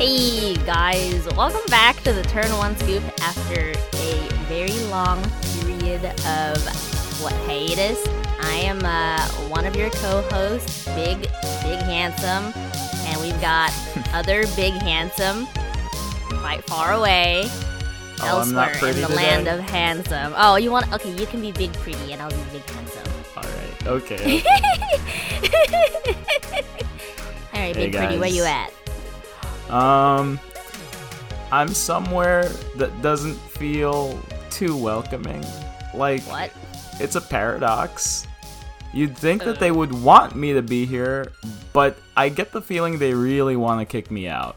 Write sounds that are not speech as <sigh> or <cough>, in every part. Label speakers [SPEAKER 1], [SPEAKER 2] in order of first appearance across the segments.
[SPEAKER 1] Hey guys, welcome back to the Turn One Scoop after a very long period of what hiatus. I am uh, one of your co-hosts, Big Big Handsome, and we've got <laughs> other Big Handsome quite far away.
[SPEAKER 2] Oh, I'm not
[SPEAKER 1] elsewhere in the
[SPEAKER 2] today?
[SPEAKER 1] land of handsome. Oh, you want? Okay, you can be big pretty, and I'll be big handsome.
[SPEAKER 2] All right. Okay. <laughs>
[SPEAKER 1] All right,
[SPEAKER 2] Hey,
[SPEAKER 1] big pretty, where you at?
[SPEAKER 2] Um, I'm somewhere that doesn't feel too welcoming. Like
[SPEAKER 1] What?
[SPEAKER 2] it's a paradox. You'd think that they would want me to be here, but I get the feeling they really want to kick me out.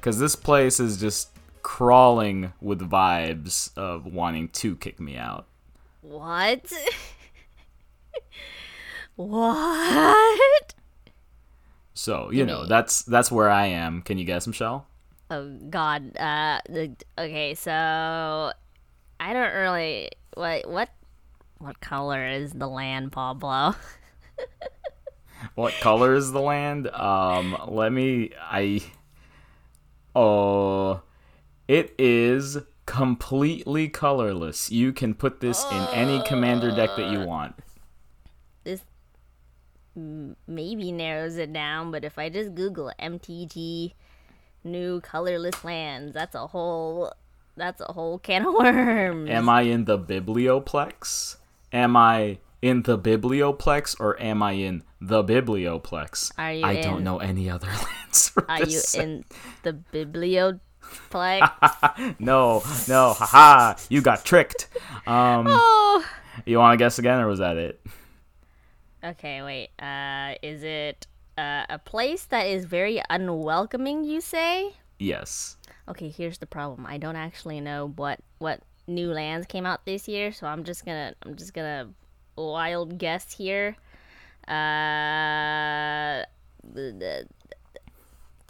[SPEAKER 2] Cause this place is just crawling with vibes of wanting to kick me out.
[SPEAKER 1] What? <laughs> what?
[SPEAKER 2] So you know that's that's where I am. Can you guess, Michelle?
[SPEAKER 1] Oh God. Uh. Okay. So I don't really. What? What? What color is the land, Pablo?
[SPEAKER 2] What color is the land? Um, let me. I. Oh, it is completely colorless. You can put this in any commander deck that you want.
[SPEAKER 1] Maybe narrows it down, but if I just Google MTG new colorless lands, that's a whole. That's a whole can of worms.
[SPEAKER 2] Am I in the Biblioplex? Am I in the Biblioplex or am I in the Biblioplex?
[SPEAKER 1] Are you
[SPEAKER 2] I
[SPEAKER 1] in-
[SPEAKER 2] don't know any other <laughs> lands. For
[SPEAKER 1] Are you
[SPEAKER 2] this.
[SPEAKER 1] in the biblioplex? <laughs>
[SPEAKER 2] No, no, haha! You got tricked. Um,
[SPEAKER 1] oh.
[SPEAKER 2] you want to guess again, or was that it?
[SPEAKER 1] Okay, wait. Uh, is it uh, a place that is very unwelcoming? You say?
[SPEAKER 2] Yes.
[SPEAKER 1] Okay, here's the problem. I don't actually know what what new lands came out this year, so I'm just gonna I'm just gonna wild guess here. Uh, the, the,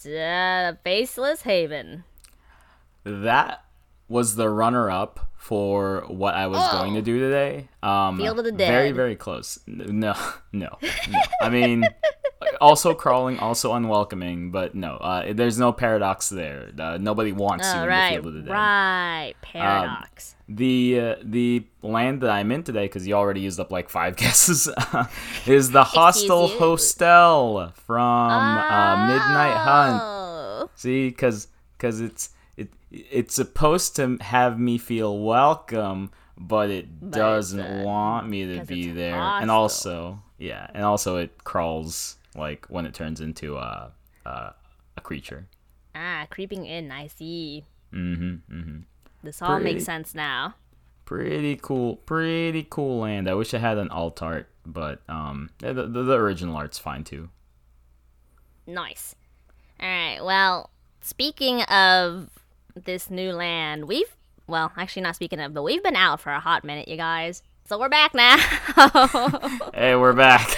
[SPEAKER 1] the Faceless Haven.
[SPEAKER 2] That was the runner up for what I was going to do today. Um,
[SPEAKER 1] Field of the
[SPEAKER 2] Very,
[SPEAKER 1] Dead.
[SPEAKER 2] very close. No, <laughs> no, no. I mean, also crawling, also unwelcoming, but no, uh, there's no paradox there. Uh, nobody wants you
[SPEAKER 1] Oh,
[SPEAKER 2] in
[SPEAKER 1] right,
[SPEAKER 2] the Field of the Dead. Um,
[SPEAKER 1] right. Paradox.
[SPEAKER 2] The uh, the land that I'm in today, because you already used up like five <laughs> guesses, <laughs> is the Hostel. Hostel from uh, Midnight Hunt.
[SPEAKER 1] Oh.
[SPEAKER 2] See, because because it's it it's supposed to have me feel welcome, but it doesn't
[SPEAKER 1] uh,
[SPEAKER 2] want me to be there. And also, yeah, and also it crawls like when it turns into a a, a creature.
[SPEAKER 1] Ah, creeping in. I see.
[SPEAKER 2] Mm-hmm. Mm-hmm.
[SPEAKER 1] This all
[SPEAKER 2] Pretty-
[SPEAKER 1] makes sense now.
[SPEAKER 2] Pretty cool, pretty cool land. I wish I had an alt art, but um, the, the, the original art's fine too.
[SPEAKER 1] Nice. All right. Well, speaking of this new land, we've well, actually not speaking of, but we've been out for a hot minute, you guys. So we're back now. <laughs>
[SPEAKER 2] Hey, we're back.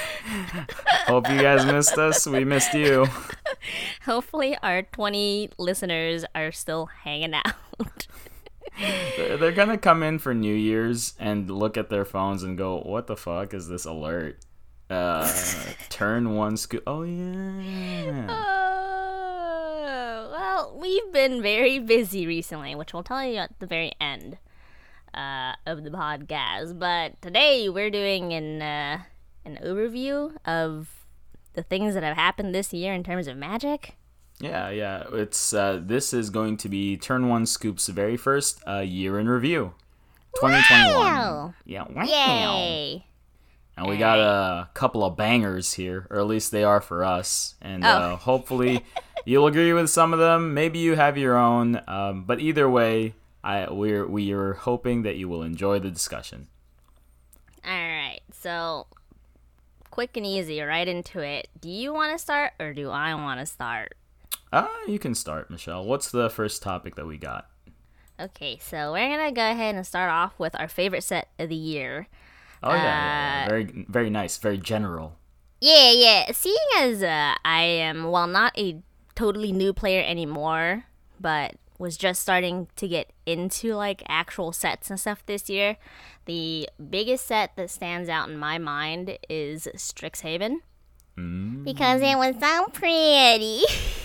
[SPEAKER 2] Hope you guys missed us. We missed you.
[SPEAKER 1] Hopefully, our 20 listeners are still hanging out.
[SPEAKER 2] They're they're gonna come in for New Year's and look at their phones and go, "What the fuck is this alert?" Uh, turn one scoop. Oh yeah.
[SPEAKER 1] Oh, well, we've been very busy recently, which we'll tell you at the very end uh, of the podcast. But today we're doing an uh, an overview of the things that have happened this year in terms of magic.
[SPEAKER 2] Yeah, yeah. It's uh, this is going to be turn one scoops very first uh, year in review, 2021.
[SPEAKER 1] Wow.
[SPEAKER 2] Yeah. Wow.
[SPEAKER 1] Yay!
[SPEAKER 2] And we got a couple of bangers here, or at least they are for us. And uh,
[SPEAKER 1] Oh.
[SPEAKER 2] hopefully <laughs> you'll agree with some of them. Maybe you have your own. Um, but either way, I we're we are hoping that you will enjoy the discussion.
[SPEAKER 1] All right, so quick and easy, right into it. Do you want to start or do I want to start?
[SPEAKER 2] Uh, you can start, Michelle. What's the first topic that we got?
[SPEAKER 1] Okay, so we're gonna go ahead and start off with our favorite set of the year.
[SPEAKER 2] Oh yeah, yeah, yeah.
[SPEAKER 1] Uh,
[SPEAKER 2] very very nice, very general.
[SPEAKER 1] Yeah, yeah. Seeing as uh, I am, well, not a totally new player anymore, but was just starting to get into like actual sets and stuff this year, the biggest set that stands out in my mind is Strixhaven. because it was so pretty.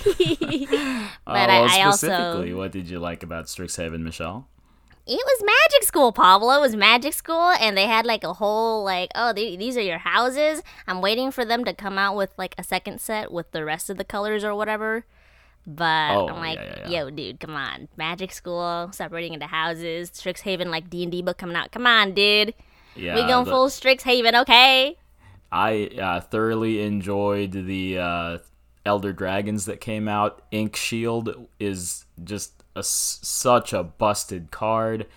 [SPEAKER 1] <laughs> <laughs> but
[SPEAKER 2] Uh,
[SPEAKER 1] I, I
[SPEAKER 2] specifically,
[SPEAKER 1] also
[SPEAKER 2] what did you like about Strixhaven, Michelle?
[SPEAKER 1] It was magic school, Pablo. It was magic school, and they had like a whole like, oh, the- these are your houses. I'm waiting for them to come out with like a second set with the rest of the colors or whatever. But
[SPEAKER 2] Oh,
[SPEAKER 1] I'm like,
[SPEAKER 2] yeah, yeah, yeah.
[SPEAKER 1] yo, dude, come on, magic school separating into houses, Strixhaven like D and D book coming out. Come on, dude,
[SPEAKER 2] Yeah,
[SPEAKER 1] we going
[SPEAKER 2] the-
[SPEAKER 1] full Strixhaven, okay?
[SPEAKER 2] I uh, thoroughly enjoyed the uh, Elder Dragons that came out. Inkshield is just a such a busted card.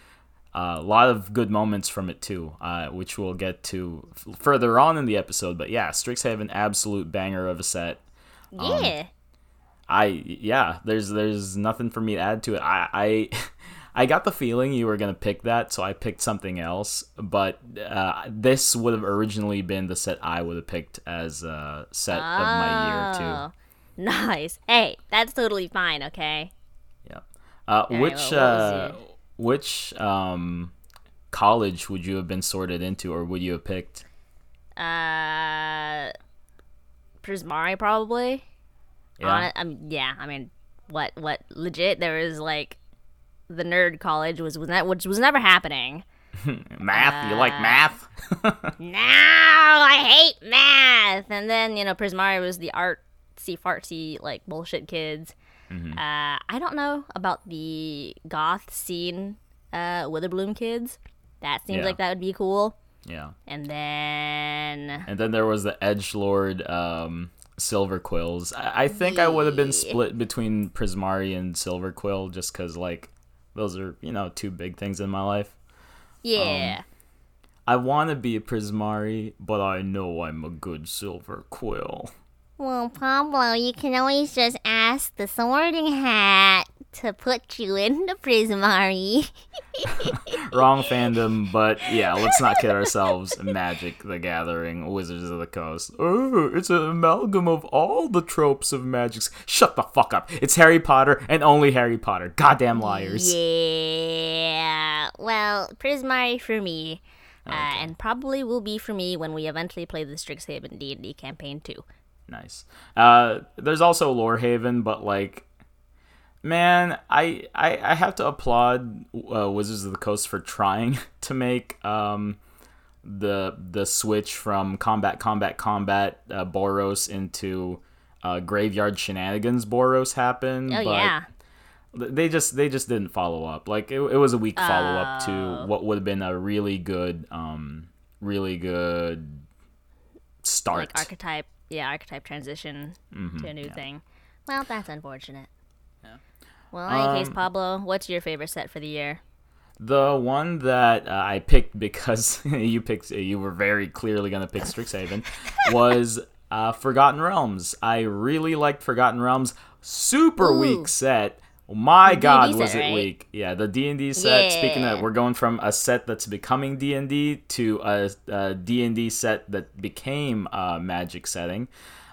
[SPEAKER 2] Uh, a lot of good moments from it too, uh, which we'll get to f- further on in the episode. But yeah, Strixhaven, absolute banger of a set. Um,
[SPEAKER 1] Yeah.
[SPEAKER 2] I yeah, there's there's nothing for me to add to it. I I, <laughs> I got the feeling you were gonna pick that, so I picked something else. But uh, this would have originally been the set I would have picked as a set of my year too.
[SPEAKER 1] Oh, <laughs> Nice. Hey, that's totally fine, okay?
[SPEAKER 2] Yeah. Uh,
[SPEAKER 1] right,
[SPEAKER 2] which
[SPEAKER 1] well, what was
[SPEAKER 2] uh, which um, college would you have been sorted into, or would you have picked?
[SPEAKER 1] Uh, Prismari probably.
[SPEAKER 2] Yeah.
[SPEAKER 1] Hon- um, yeah. I mean, what? What? Legit? There was like the nerd college was was that which was never happening. <laughs>
[SPEAKER 2] Math? you
[SPEAKER 1] Uh,
[SPEAKER 2] like math? <laughs>
[SPEAKER 1] No, I hate math. And then you know, Prismari was the artsy fartsy like bullshit kids.
[SPEAKER 2] Mm-hmm.
[SPEAKER 1] Uh, I don't know about the goth scene. Uh, Witherbloom kids. That seems
[SPEAKER 2] Yeah.
[SPEAKER 1] like that would be cool.
[SPEAKER 2] yeah.
[SPEAKER 1] And then
[SPEAKER 2] And then there was the Edge Lord um, Silverquills. I, I think I would have been split between Prismari and Silverquill just because, like, those are, you know, two big things in my life.
[SPEAKER 1] yeah.
[SPEAKER 2] I want to be a Prismari, but I know I'm a good Silverquill.
[SPEAKER 1] Well, Pablo, you can always just ask the sorting hat to put you in the Prismari. <laughs>
[SPEAKER 2] Wrong fandom, but yeah, let's not kid ourselves. Magic the Gathering, Wizards of the Coast. Oh, it's an amalgam of all the tropes of magic. Shut the fuck up. It's Harry Potter and only Harry Potter. Goddamn liars.
[SPEAKER 1] Yeah. Well, Prismari for me, uh, and probably will be for me when we eventually play the Strixhaven D and D campaign too.
[SPEAKER 2] Nice. Uh, there's also Lorehaven, but like, man, I I, I have to applaud uh, Wizards of the Coast for trying <laughs> to make um the the switch from combat combat combat uh, Boros into uh, graveyard shenanigans Boros happen.
[SPEAKER 1] Oh
[SPEAKER 2] but
[SPEAKER 1] yeah.
[SPEAKER 2] they just they just didn't follow up. Like it, it was a weak follow up
[SPEAKER 1] Oh.
[SPEAKER 2] to what would have been a really good um really good start.
[SPEAKER 1] Like archetype, yeah, archetype transition
[SPEAKER 2] Mm-hmm,
[SPEAKER 1] to a new thing. Well, that's unfortunate. Yeah. Well, in any case,
[SPEAKER 2] Um,
[SPEAKER 1] Pablo, what's your favorite set for the year?
[SPEAKER 2] The one that uh, I picked because <laughs> you picked, you were very clearly gonna pick Strixhaven, <laughs> was uh, Forgotten Realms. I really liked Forgotten Realms. Super
[SPEAKER 1] Ooh.
[SPEAKER 2] weak set. My
[SPEAKER 1] D&D
[SPEAKER 2] God,
[SPEAKER 1] set,
[SPEAKER 2] was it
[SPEAKER 1] right?
[SPEAKER 2] weak? Yeah, the D and D set. Speaking of, we're going from a set that's becoming D and D to a D and D set that became a Magic setting.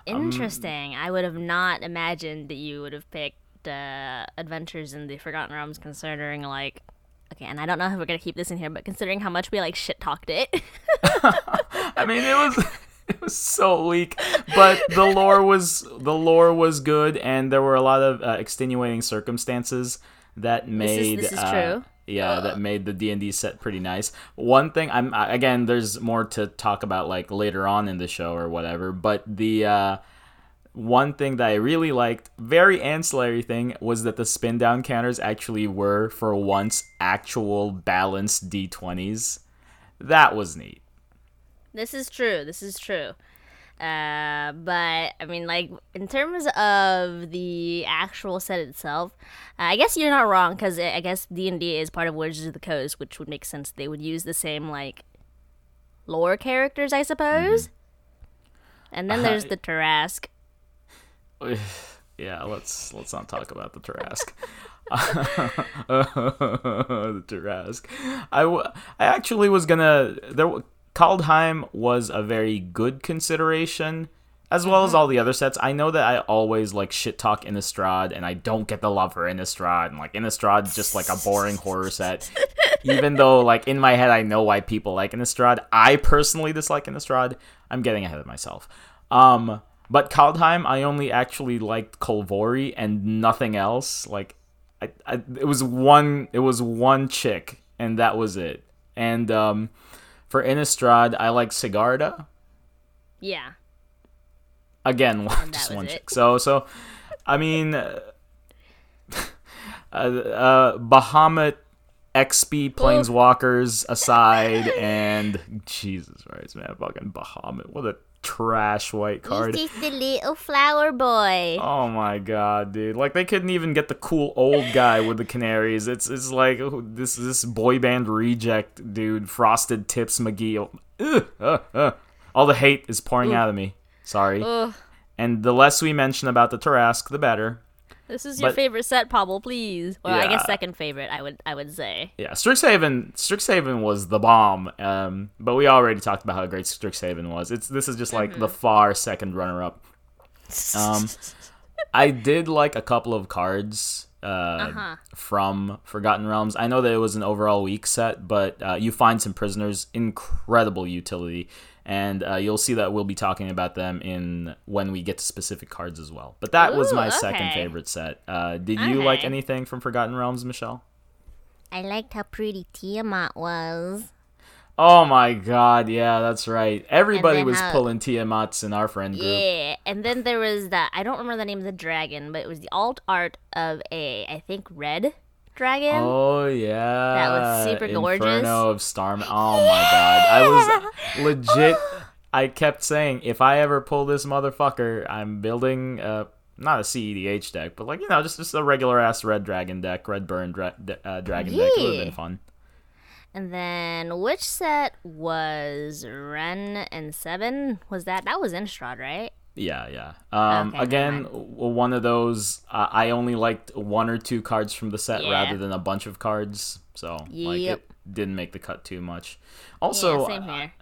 [SPEAKER 2] um,
[SPEAKER 1] Interesting. I would have not imagined that you would have picked uh, Adventures in the Forgotten Realms, considering like. Okay, and I don't know if we're gonna keep this in here, but considering how much we like shit talked it, <laughs> <laughs>
[SPEAKER 2] I mean, it was <laughs> it was so weak, but the lore was the lore was good, and there were a lot of uh, extenuating circumstances that
[SPEAKER 1] is-
[SPEAKER 2] made
[SPEAKER 1] this is
[SPEAKER 2] uh,
[SPEAKER 1] true.
[SPEAKER 2] Yeah, that made the D and D set pretty nice. One thing, I'm I- again, there's more to talk about like later on in the show or whatever, but the. Uh, one thing that I really liked, very ancillary thing, was that the spin down counters actually were, for once, actual balanced d20s. That was neat.
[SPEAKER 1] This is true. This is true. Uh, but I mean, like in terms of the actual set itself, uh, I guess you're not wrong because I guess D and D is part of Wizards of the Coast, which would make sense. They would use the same like lore characters, I suppose. And then there's the Tarrasque. <laughs>
[SPEAKER 2] yeah, let's let's not talk about the Tarrasque. <laughs> <laughs> the Tarrasque. I, w- I actually was gonna there. Kaldheim was a very good consideration, as well as all the other sets. I know that I always like shit talk Innistrad, and I don't get the love for Innistrad, and like Innistrad's just like a boring horror set. <laughs> Even though like in my head I know why people like Innistrad, I personally dislike Innistrad. I'm getting ahead of myself. Um, but Kaldheim, I only actually liked Kolvori and nothing else. Like, I, I, it was one, it was one chick, and that was it. And um, for Innistrad, I like Sigarda.
[SPEAKER 1] Yeah.
[SPEAKER 2] Again, <laughs>
[SPEAKER 1] that
[SPEAKER 2] just one chick. So, so, I mean, uh, <laughs> uh, uh, Bahamut XP planeswalkers aside, and Jesus Christ, man, fucking Bahamut, what a trash white card.
[SPEAKER 1] Is the little flower boy.
[SPEAKER 2] Oh my god, dude! Like they couldn't even get the cool old guy with the canaries. It's it's like oh, this this boy band reject dude, Frosted Tips McGee. Ugh, uh, uh. All the hate is pouring out of me. Sorry.
[SPEAKER 1] Ugh.
[SPEAKER 2] And the less we mention about the Tarrasque, the better.
[SPEAKER 1] This is your
[SPEAKER 2] But-
[SPEAKER 1] favorite set, Pablo, please. Well, I guess second favorite, I would I would say.
[SPEAKER 2] Yeah, Strixhaven Strixhaven was the bomb. Um, but we already talked about how great Strixhaven was. It's this is just like the far second runner up. Um, <laughs> I did like a couple of cards uh,
[SPEAKER 1] Uh-huh.
[SPEAKER 2] from Forgotten Realms. I know that it was an overall weak set, but uh, you find some prisoners incredible utility, and uh, you'll see that we'll be talking about them in when we get to specific cards as well. But that was
[SPEAKER 1] Ooh,
[SPEAKER 2] my second favorite set. Uh, did you like anything from Forgotten Realms, Michelle?
[SPEAKER 1] I liked how pretty Tiamat was.
[SPEAKER 2] Oh my god, yeah, that's right. Everybody was
[SPEAKER 1] how-
[SPEAKER 2] pulling Tiamats in our friend group.
[SPEAKER 1] Yeah, and then there was that I don't remember the name of the dragon, but it was the alt art of a I think red dragon.
[SPEAKER 2] Oh yeah, that
[SPEAKER 1] was super gorgeous.
[SPEAKER 2] Inferno of Storm. Oh my god, I was <laughs> legit. I kept saying, if I ever pull this motherfucker, I'm building uh not a CEDH deck, but like you know, just just a regular ass red dragon deck, red burn dra- d- uh, dragon deck. It would have been fun.
[SPEAKER 1] And then which set was Wrenn and Seven? Was that that was Innistrad, right?
[SPEAKER 2] Yeah, yeah. Um,
[SPEAKER 1] Okay,
[SPEAKER 2] again, one of those. Uh, I only liked one or two cards from the set
[SPEAKER 1] Yeah.
[SPEAKER 2] rather than a bunch of cards, so like it didn't make the cut too much. Also,
[SPEAKER 1] yeah, same
[SPEAKER 2] uh,
[SPEAKER 1] here.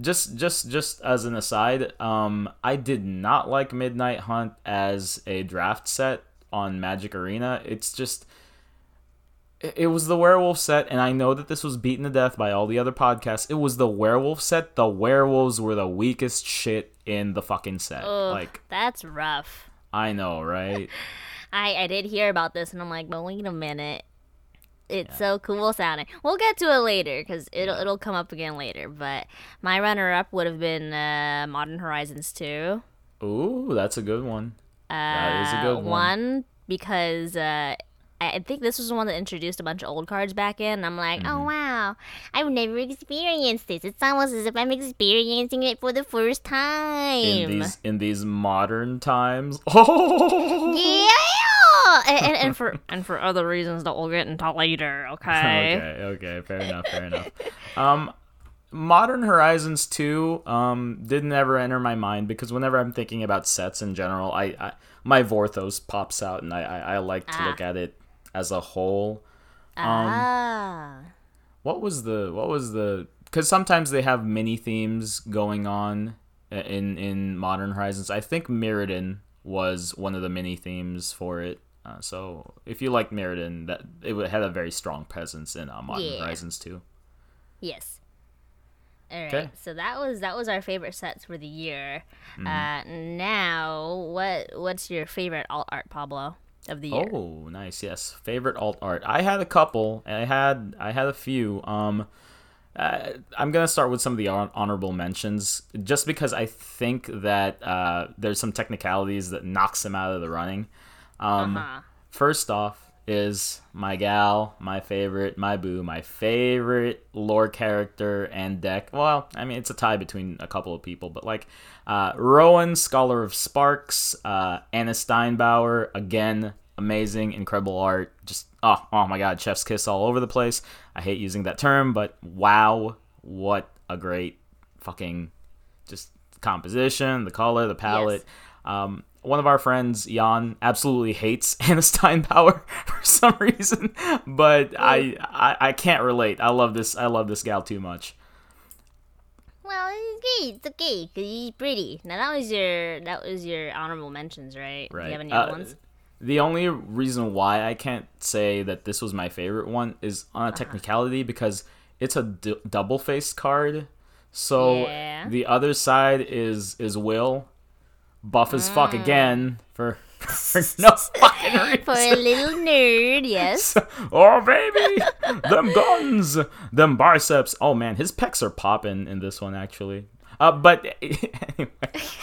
[SPEAKER 2] just just just as an aside, um, I did not like Midnight Hunt as a draft set on Magic Arena. It's just it was the werewolf set, and I know that this was beaten to death by all the other podcasts. It was the werewolf set. The werewolves were the weakest shit in the fucking set.
[SPEAKER 1] Ugh,
[SPEAKER 2] like
[SPEAKER 1] that's rough.
[SPEAKER 2] I know, right? <laughs>
[SPEAKER 1] I I did hear about this, and I'm like, but wait a minute. It's so cool sounding. We'll get to it later because it'll it'll come up again later. But my runner up would have been uh, Modern Horizons 2.
[SPEAKER 2] Ooh, that's a good one. That is a
[SPEAKER 1] Uh,
[SPEAKER 2] good one.
[SPEAKER 1] one because uh, I think this was the one that introduced a bunch of old cards back in. And I'm like,
[SPEAKER 2] Mm-hmm.
[SPEAKER 1] oh wow, I've never experienced this. It's almost as if I'm experiencing it for the first time.
[SPEAKER 2] In these in these modern times. Oh. <laughs>
[SPEAKER 1] yeah, and, and, and for <laughs> and for other reasons that we'll get into later. Okay.
[SPEAKER 2] Okay, okay, fair enough, fair enough. Um, Modern Horizons 2 um, didn't ever enter my mind because whenever I'm thinking about sets in general, I, I my Vorthos pops out and I, I, I like to
[SPEAKER 1] Ah.
[SPEAKER 2] look at it as a whole. Um,
[SPEAKER 1] ah.
[SPEAKER 2] What was the what was the because sometimes they have mini themes going on in in Modern Horizons. I think Mirrodin was one of the mini themes for it. Uh, so if you like Mirrodin, that it would- had a very strong presence in uh, Modern
[SPEAKER 1] Yeah.
[SPEAKER 2] Horizons too.
[SPEAKER 1] Yes. All right. So that was that was our favorite sets for the year.
[SPEAKER 2] Mm-hmm.
[SPEAKER 1] Uh, now, what what's your favorite alt art, Pablo, of the year?
[SPEAKER 2] Oh, nice. Yes, favorite alt art. I had a couple. I had I had a few. Um, uh, I'm gonna start with some of the hon- mentions, just because I think that uh, there's some technicalities that knocks them out of the running. Um,
[SPEAKER 1] Uh-huh.
[SPEAKER 2] First off is my gal, my favorite, my boo, my favorite lore character and deck. Well, I mean, it's a tie between a couple of people, but like uh, Rowan, Scholar of Sparks, uh, Anna Steinbauer, again, amazing, incredible art. Just, oh, oh my god, chef's kiss all over the place. I hate using that term, but wow, what a great fucking just composition, the color, the palette. Um, one of our friends, Jan, absolutely hates <laughs> Anna Steinbauer <laughs> for some reason, but I, I I can't relate. I love this. I love this gal too much.
[SPEAKER 1] Well, it's okay. It's okay because he's pretty. Now that was your that was your honorable mentions, right?
[SPEAKER 2] Right.
[SPEAKER 1] Do you have any
[SPEAKER 2] Uh,
[SPEAKER 1] other ones?
[SPEAKER 2] The only reason why I can't say that this was my favorite one is on
[SPEAKER 1] Uh-huh.
[SPEAKER 2] a technicality because it's a d- double faced card. So
[SPEAKER 1] Yeah.
[SPEAKER 2] the other side is is Will, buff as fuck again for, <laughs> for <laughs> no fucking reason.
[SPEAKER 1] For a little nerd, <laughs> yes.
[SPEAKER 2] oh baby, them guns, them biceps. Oh man, his pecs are popping in this one actually. Uh, but <laughs> anyway,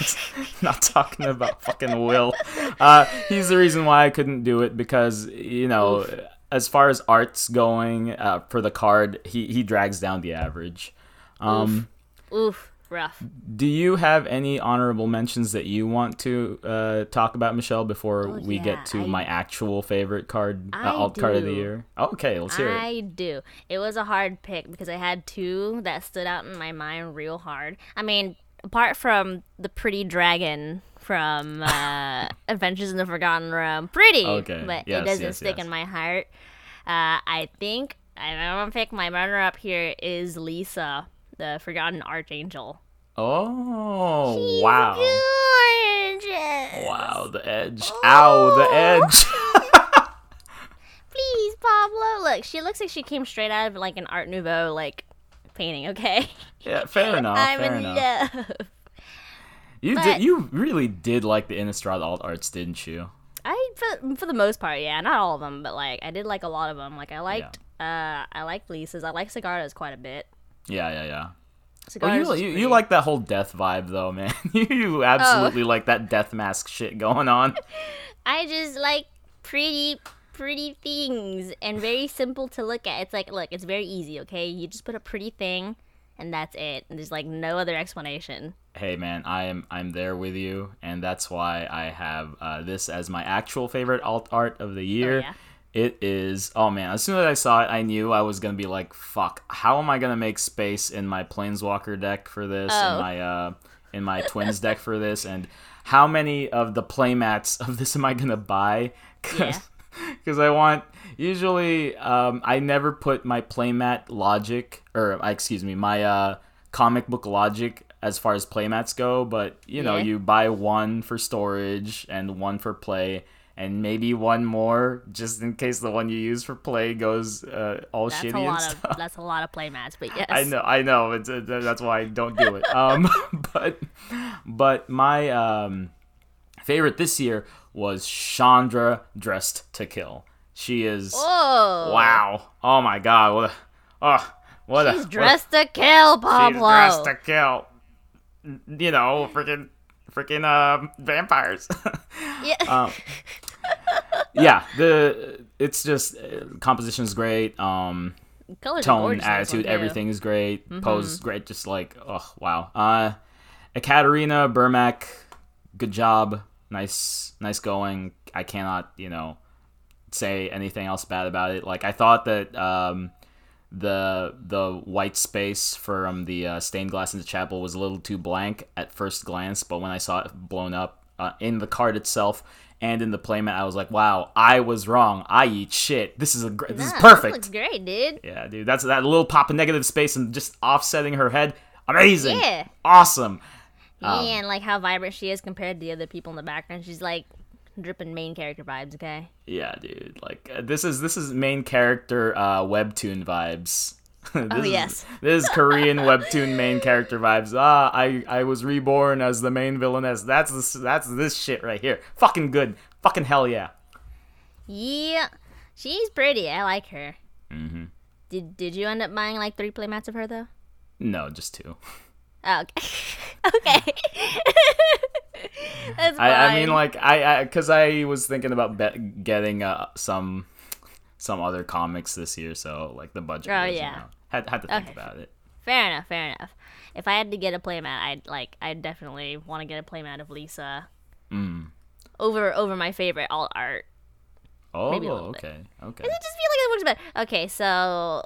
[SPEAKER 2] <laughs> not talking about fucking Will. Uh, he's the reason why I couldn't do it because you know, as far as arts going uh, for the card, he he drags down the average. Um,
[SPEAKER 1] Oof, rough.
[SPEAKER 2] do you have any honorable mentions that you want to uh, talk about, Michelle, before we
[SPEAKER 1] yeah,
[SPEAKER 2] get to
[SPEAKER 1] I-
[SPEAKER 2] my actual favorite card, uh,
[SPEAKER 1] I
[SPEAKER 2] alt card of the year? Okay, let's hear it.
[SPEAKER 1] I do. It was a hard pick because I had two that stood out in my mind real hard. I mean, apart from the pretty dragon from uh, <laughs> Adventures in the Forgotten Realm, pretty,
[SPEAKER 2] Okay,
[SPEAKER 1] but
[SPEAKER 2] yes,
[SPEAKER 1] it doesn't
[SPEAKER 2] yes,
[SPEAKER 1] stick
[SPEAKER 2] yes.
[SPEAKER 1] in my heart. Uh, I think I'm gonna pick my runner-up here is Liesa, the Forgotten Archangel.
[SPEAKER 2] Oh, wow.
[SPEAKER 1] Gorgeous.
[SPEAKER 2] Wow, the edge. Ow, the edge. <laughs>
[SPEAKER 1] Please, Pablo. Look, she looks like she came straight out of like an Art Nouveau like painting. Okay.
[SPEAKER 2] yeah, fair <laughs> enough.
[SPEAKER 1] I'm
[SPEAKER 2] fair
[SPEAKER 1] in
[SPEAKER 2] enough.
[SPEAKER 1] love.
[SPEAKER 2] You
[SPEAKER 1] but-
[SPEAKER 2] did. You really did like the Innistrad alt arts, didn't you?
[SPEAKER 1] I for, for the most part, yeah, not all of them, but like I did like a lot of them. Like I liked, uh, I liked Liesa's. I like Sigarda's quite a bit.
[SPEAKER 2] Yeah, yeah, yeah.
[SPEAKER 1] Sigarda's
[SPEAKER 2] Oh, you, you, you like that whole death vibe though, man. <laughs> you absolutely like that death mask shit going on. <laughs>
[SPEAKER 1] I just like pretty, pretty things and very simple to look at. It's like, look, it's very easy. Okay, you just put a pretty thing, and that's it. And there's like no other explanation.
[SPEAKER 2] hey man i am i'm there with you and that's why i have uh, this as my actual favorite alt art of the year
[SPEAKER 1] yeah?
[SPEAKER 2] It is oh man as soon as i saw it i knew i was gonna be like fuck how am i gonna make space in my planeswalker deck for this in
[SPEAKER 1] Oh.
[SPEAKER 2] my uh in my twins deck for this and how many of the playmats of this am i gonna buy <laughs>
[SPEAKER 1] Yeah.
[SPEAKER 2] because I want usually um, I never put my playmat logic or uh, excuse me my uh, comic book logic as far as playmats go, but you know
[SPEAKER 1] Yeah.
[SPEAKER 2] you buy one for storage and one for play. And maybe one more, just in case the one you use for play goes uh, all
[SPEAKER 1] That's
[SPEAKER 2] shitty
[SPEAKER 1] a
[SPEAKER 2] and
[SPEAKER 1] lot
[SPEAKER 2] stuff.
[SPEAKER 1] of that's a lot of playmats, but <laughs> yes,
[SPEAKER 2] I know, I know. It's, uh, that's why I don't do it. Um, <laughs> but but my um, favorite this year was Chandra dressed to kill. She is
[SPEAKER 1] Oh,
[SPEAKER 2] wow. Oh my god. What a oh what a
[SPEAKER 1] She's
[SPEAKER 2] what a-
[SPEAKER 1] dressed to kill, Pablo.
[SPEAKER 2] she's dressed to kill. You know, freaking freaking um vampires. <laughs>
[SPEAKER 1] yeah.
[SPEAKER 2] um, yeah, the it's just uh, composition is great. Um,
[SPEAKER 1] Colors
[SPEAKER 2] tone,
[SPEAKER 1] gorgeous in this one,
[SPEAKER 2] attitude, everything is great. Pose is great. Just like, oh wow. Uh, Ekaterina Burmak, good job. Nice, nice going. I cannot, you know, say anything else bad about it. Like I thought that um, the the white space from the uh, stained glass in the chapel was a little too blank at first glance, but when I saw it blown up uh, in the card itself and in the playmat, I was like, wow, I was wrong. I eat shit. This is a gr- this is perfect.
[SPEAKER 1] Great, dude.
[SPEAKER 2] Yeah, dude, that's that little pop of negative space and just offsetting her head. Amazing.
[SPEAKER 1] Yeah.
[SPEAKER 2] Awesome. Um,
[SPEAKER 1] yeah, and like how vibrant she is compared to the other people in the background. She's like dripping main character vibes. Okay.
[SPEAKER 2] Yeah, dude. Like uh, this is this is main character uh, webtoon vibes. <laughs> this
[SPEAKER 1] Oh,
[SPEAKER 2] is-
[SPEAKER 1] yes.
[SPEAKER 2] this is Korean webtoon main character vibes. Ah, I I was reborn as the main villainess. That's this that's this shit right here. Fucking good. Fucking hell yeah.
[SPEAKER 1] Yeah, she's pretty. I like her. Mm-hmm. Did Did you end up buying like three playmats of her though?
[SPEAKER 2] No, just two.
[SPEAKER 1] Oh, okay. <laughs> okay. <laughs> That's.
[SPEAKER 2] I, I mean, like I, I, cause I was thinking about bet getting uh, some, some other comics this year, so like the budget.
[SPEAKER 1] Oh, yeah.
[SPEAKER 2] know, had had to think
[SPEAKER 1] Okay.
[SPEAKER 2] about it.
[SPEAKER 1] fair enough. Fair enough. If I had to get a playmat, I'd like. I'd definitely want to get a playmat of Liesa.
[SPEAKER 2] Mm.
[SPEAKER 1] Over over my favorite alt art.
[SPEAKER 2] Oh,
[SPEAKER 1] Maybe a little bit.
[SPEAKER 2] okay, okay.
[SPEAKER 1] it just feel like it works better. Okay, so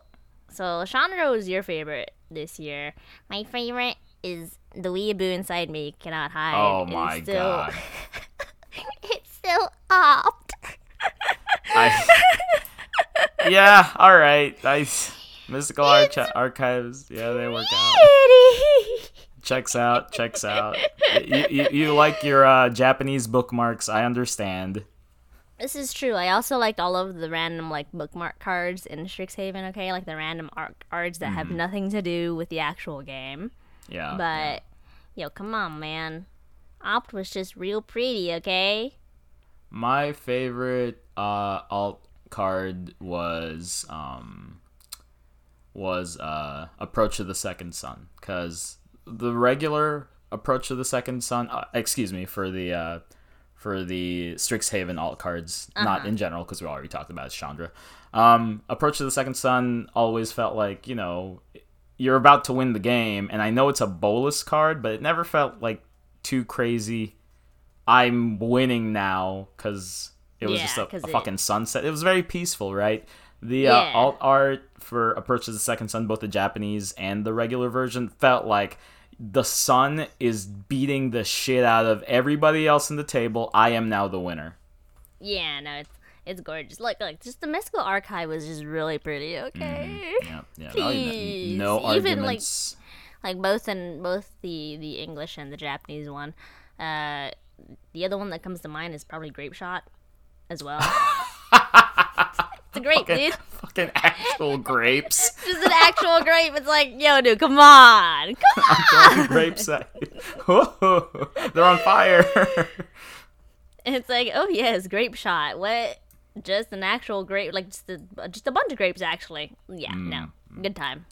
[SPEAKER 1] so Chandra was your favorite this year. My favorite is the weeaboo inside me cannot hide.
[SPEAKER 2] Oh
[SPEAKER 1] It's
[SPEAKER 2] my
[SPEAKER 1] still-
[SPEAKER 2] god. <laughs>
[SPEAKER 1] it's still opt.
[SPEAKER 2] I, <laughs> yeah, all right. Nice. Mystical Archi- archives. Yeah, they work out. Checks out. Checks out. You, you, you like your uh, Japanese bookmarks? I understand.
[SPEAKER 1] This is true. I also liked all of the random like bookmark cards in Strixhaven. Okay, like the random art cards that
[SPEAKER 2] Mm-hmm.
[SPEAKER 1] have nothing to do with the actual game.
[SPEAKER 2] Yeah.
[SPEAKER 1] But yo, come on, man. Opt was just real pretty, okay?
[SPEAKER 2] My favorite uh, alt card was um, was uh, Approach of the Second Sun because the regular Approach of the Second Sun, uh, excuse me, for the uh, for the Strixhaven alt cards, not in general because we already talked about it, Chandra. Um, Approach of the Second Sun always felt like you know you're about to win the game, and I know it's a Bolas card, but it never felt like too crazy. I'm winning now because it was
[SPEAKER 1] Yeah,
[SPEAKER 2] just a, a
[SPEAKER 1] it-
[SPEAKER 2] fucking sunset. It was very peaceful, right? The uh, alt art for Approach of the Second Sun, both the Japanese and the regular version, felt like the sun is beating the shit out of everybody else in the table. I am now the winner.
[SPEAKER 1] Yeah, no, it's it's gorgeous. Look, like just the mystical archive was just really pretty. Okay,
[SPEAKER 2] Yeah, yeah. no-
[SPEAKER 1] Please.
[SPEAKER 2] No,
[SPEAKER 1] Even, like- like both in both the the English and the Japanese one. Uh, the other one that comes to mind is probably Grapeshot, as well. <laughs> it's a grape, dude. <laughs>
[SPEAKER 2] fucking actual grapes. <laughs>
[SPEAKER 1] Just an actual grape. It's like, yo, dude, come on, <laughs> come on.
[SPEAKER 2] grapes. at you. They're on fire.
[SPEAKER 1] It's like, oh yes, grape shot. What? Just an actual grape, like just a just a bunch of grapes, actually. Yeah, no, mm. good time.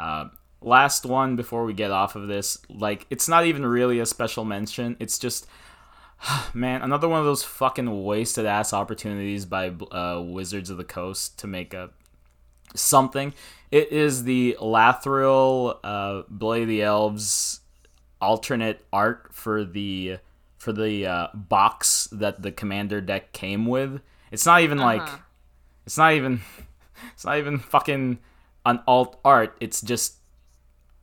[SPEAKER 2] Uh, last one before we get off of this like it's not even really a special mention it's just <sighs> man another one of those fucking wasted ass opportunities by uh, wizards of the coast to make up something. It is the lathril uh, blade of the elves alternate art for the for the uh, box that the commander deck came with. It's not even like it's not even <laughs> it's not even fucking an alt art. It's just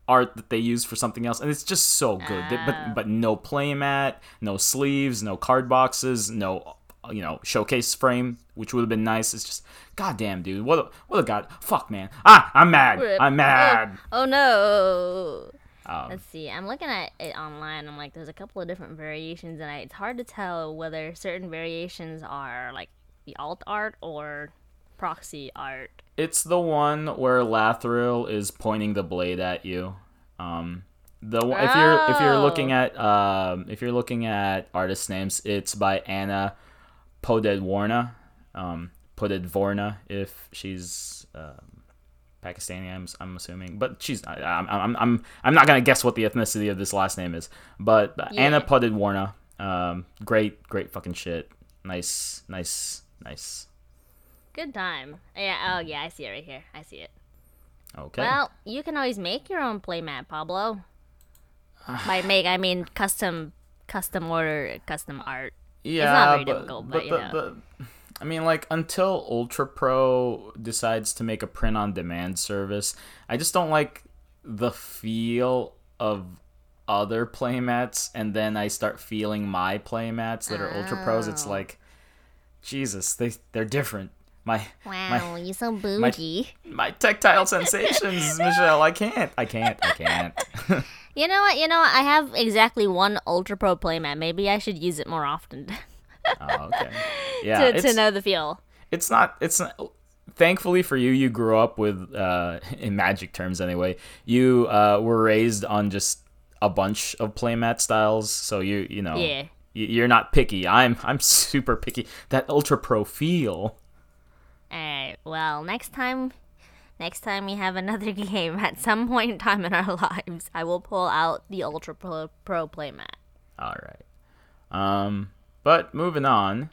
[SPEAKER 2] art that they use for something else and it's just so good They-
[SPEAKER 1] Oh.
[SPEAKER 2] but but no playmat no sleeves no card boxes no you know showcase frame which would have been nice it's just goddamn dude what a, what a god fuck man ah i'm mad
[SPEAKER 1] Rip.
[SPEAKER 2] i'm mad
[SPEAKER 1] Oh no.
[SPEAKER 2] Um,
[SPEAKER 1] Let's see. I'm looking at it online. I'm like, there's a couple of different variations, and I, it's hard to tell whether certain variations are like the alt art or proxy art.
[SPEAKER 2] It's the one where lathril is pointing the blade at you um the one- if you're if you're
[SPEAKER 1] Oh.
[SPEAKER 2] looking at um if you're looking at artist names it's by anna Podedworna um podedvorna if she's um Pakistani, I'm, I'm assuming, but she's I, I'm, I'm I'm I'm not gonna guess what the ethnicity of this last name is, but Anna
[SPEAKER 1] Yeah.
[SPEAKER 2] Podedworna, um, great great fucking shit, nice nice nice.
[SPEAKER 1] Good time. Yeah. Oh yeah, I see it right here. I see it.
[SPEAKER 2] Okay.
[SPEAKER 1] Well, you can always make your own playmat, Pablo. <sighs> By make, I mean custom, custom order, custom art.
[SPEAKER 2] yeah,
[SPEAKER 1] very difficult, but, you
[SPEAKER 2] the-
[SPEAKER 1] know.
[SPEAKER 2] the- I mean, like until Ultra Pro decides to make a print-on-demand service, I just don't like the feel of other playmats, and then I start feeling my playmats that are Ultra Pros. It's
[SPEAKER 1] Oh.
[SPEAKER 2] like, Jesus, they they're different. My
[SPEAKER 1] Wow, you're so bougie.
[SPEAKER 2] my tactile <laughs> sensations, Michelle. I can't. I can't. I can't. <laughs>
[SPEAKER 1] You know what? You know what? I have exactly one Ultra Pro playmat. Maybe I should use it more often <laughs>
[SPEAKER 2] oh, okay. Yeah.
[SPEAKER 1] to, to know the feel.
[SPEAKER 2] it's not it's not, thankfully for you you grew up with uh in magic terms anyway you uh were raised on just a bunch of playmat styles so you you know
[SPEAKER 1] Yeah.
[SPEAKER 2] you're not picky i'm i'm super picky that ultra pro feel
[SPEAKER 1] well, next time, next time we have another <laughs> game, at some point in time in our <laughs> lives, I will pull out the Ultra Pro, Pro playmat.
[SPEAKER 2] all right um but moving on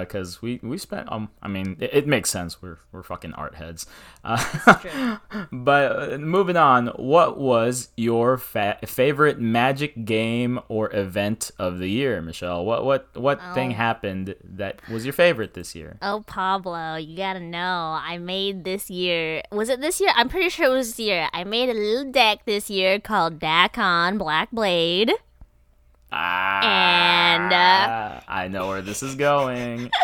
[SPEAKER 2] because we we spent um I mean it, it makes sense we're we're fucking art heads uh, <laughs> But uh, moving on, what was your fa- favorite Magic game or event of the year, Michelle? What what what thing
[SPEAKER 1] Oh.
[SPEAKER 2] happened that was your favorite this year?
[SPEAKER 1] Oh, Pablo, you gotta know, I made this year. Was it this year? I'm pretty sure it was this year. I made a little deck this year called Dakkon Blackblade.
[SPEAKER 2] Ah,
[SPEAKER 1] And, uh,
[SPEAKER 2] I know where this is going. <laughs>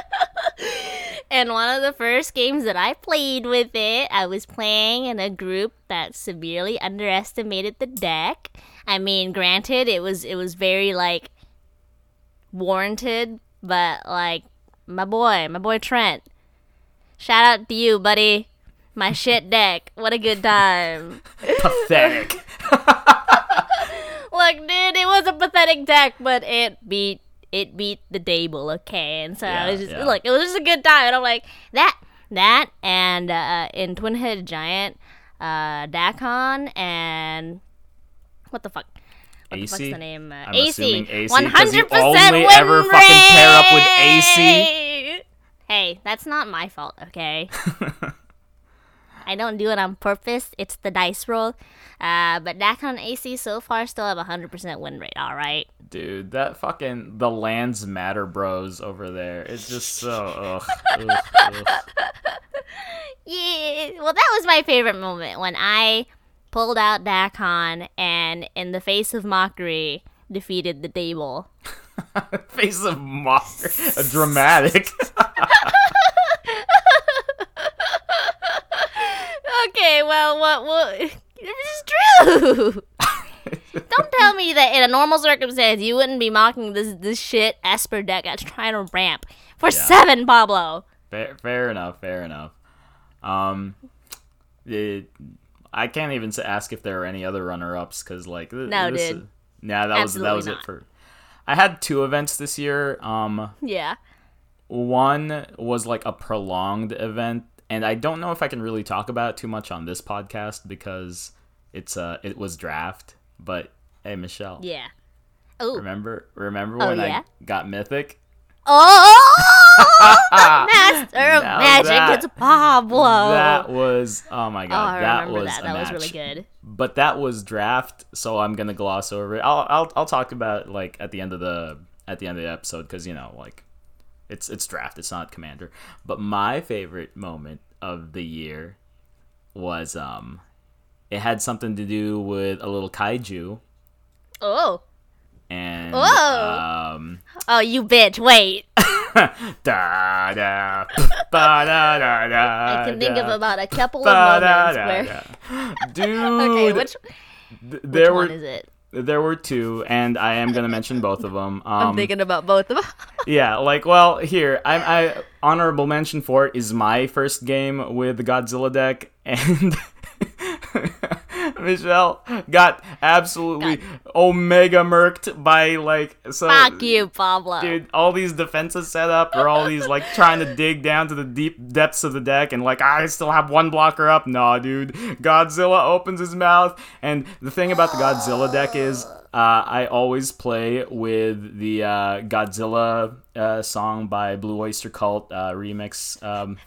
[SPEAKER 1] And one of the first games that I played with it, I was playing in a group that severely underestimated the deck. I mean, granted, it was it was very like warranted, but like my boy, my boy Trent. Shout out to you, buddy. My shit deck. What a good time. <laughs>
[SPEAKER 2] Pathetic. <laughs>
[SPEAKER 1] Look, dude, it was a pathetic deck, but it beat it beat the table, okay? And so
[SPEAKER 2] Yeah,
[SPEAKER 1] it was just
[SPEAKER 2] yeah.
[SPEAKER 1] look, it was just a good time. And I'm like that, that, and uh, in Twin Headed Giant, uh, Dakkon, and what the fuck? What the fuck's the name? Uh,
[SPEAKER 2] I'm
[SPEAKER 1] AC.
[SPEAKER 2] AC, 'cause
[SPEAKER 1] hundred percent
[SPEAKER 2] only
[SPEAKER 1] win
[SPEAKER 2] ever fucking pair up with AC.
[SPEAKER 1] Hey, that's not my fault, okay? <laughs> I don't do it on purpose. It's the dice roll. Uh, but Dakkon AC so far still have a hundred percent win rate. All right.
[SPEAKER 2] Dude, that fucking the lands matter bros over there. It's just so <laughs> ugh, ugh, ugh.
[SPEAKER 1] Yeah. Well, that was my favorite moment when I pulled out Dakkon and, in the face of mockery, defeated the table. <laughs>
[SPEAKER 2] Face of mockery? dramatic. <laughs>
[SPEAKER 1] Okay. Well, what? What? This is true. <laughs> Don't tell me that in a normal circumstance you wouldn't be mocking this this shit Esper deck that's trying to ramp for seven, Pablo.
[SPEAKER 2] fair, fair enough, fair enough. Um it, I can't even ask if there are any other runner-ups cuz like th-
[SPEAKER 1] No,
[SPEAKER 2] this
[SPEAKER 1] dude.
[SPEAKER 2] is- yeah, that was that was
[SPEAKER 1] not.
[SPEAKER 2] it for I had two events this year. Um
[SPEAKER 1] Yeah.
[SPEAKER 2] One was like a prolonged event, and I don't know if I can really talk about it too much on this podcast because it's uh it was draft. But hey, Michelle,
[SPEAKER 1] Yeah. Oh.
[SPEAKER 2] remember remember
[SPEAKER 1] Oh,
[SPEAKER 2] when
[SPEAKER 1] yeah?
[SPEAKER 2] I got mythic?
[SPEAKER 1] Oh, <laughs> master of
[SPEAKER 2] Now
[SPEAKER 1] magic,
[SPEAKER 2] that-
[SPEAKER 1] it's Pablo.
[SPEAKER 2] That was oh my
[SPEAKER 1] oh,
[SPEAKER 2] god,
[SPEAKER 1] I
[SPEAKER 2] that was
[SPEAKER 1] that. That was really good.
[SPEAKER 2] But that was draft, so I'm gonna gloss over it. I'll I'll I'll talk about it, like at the end of the at the end of the episode because you know like it's it's draft, it's not commander. But my favorite moment of the year was um it had something to do with a little kaiju
[SPEAKER 1] Oh,
[SPEAKER 2] and
[SPEAKER 1] Whoa.
[SPEAKER 2] um
[SPEAKER 1] oh, you bitch! Wait, <laughs>
[SPEAKER 2] da da ba da da da
[SPEAKER 1] I can think of about a couple of
[SPEAKER 2] ba, da,
[SPEAKER 1] moments
[SPEAKER 2] da,
[SPEAKER 1] where.
[SPEAKER 2] da. <laughs> dude
[SPEAKER 1] Okay, which,
[SPEAKER 2] th-
[SPEAKER 1] which
[SPEAKER 2] there
[SPEAKER 1] one
[SPEAKER 2] were
[SPEAKER 1] is it?
[SPEAKER 2] There were two, and I am gonna mention both of them.
[SPEAKER 1] I'm
[SPEAKER 2] Um,
[SPEAKER 1] thinking about both of them. <laughs>
[SPEAKER 2] yeah, like, well, here, I, I honorable mention for it is my first game with the Godzilla deck, and <laughs> Michelle got absolutely omega murked by like so.
[SPEAKER 1] Fuck you, Pablo.
[SPEAKER 2] Dude, all these defenses set up, or all these like trying to dig down to the deep depths of the deck, and like I still have one blocker up. Nah, dude. Godzilla opens his mouth, and the thing about the Godzilla deck is, uh, I always play with the uh, Godzilla uh, song by Blue Oyster Cult uh, remix. Um,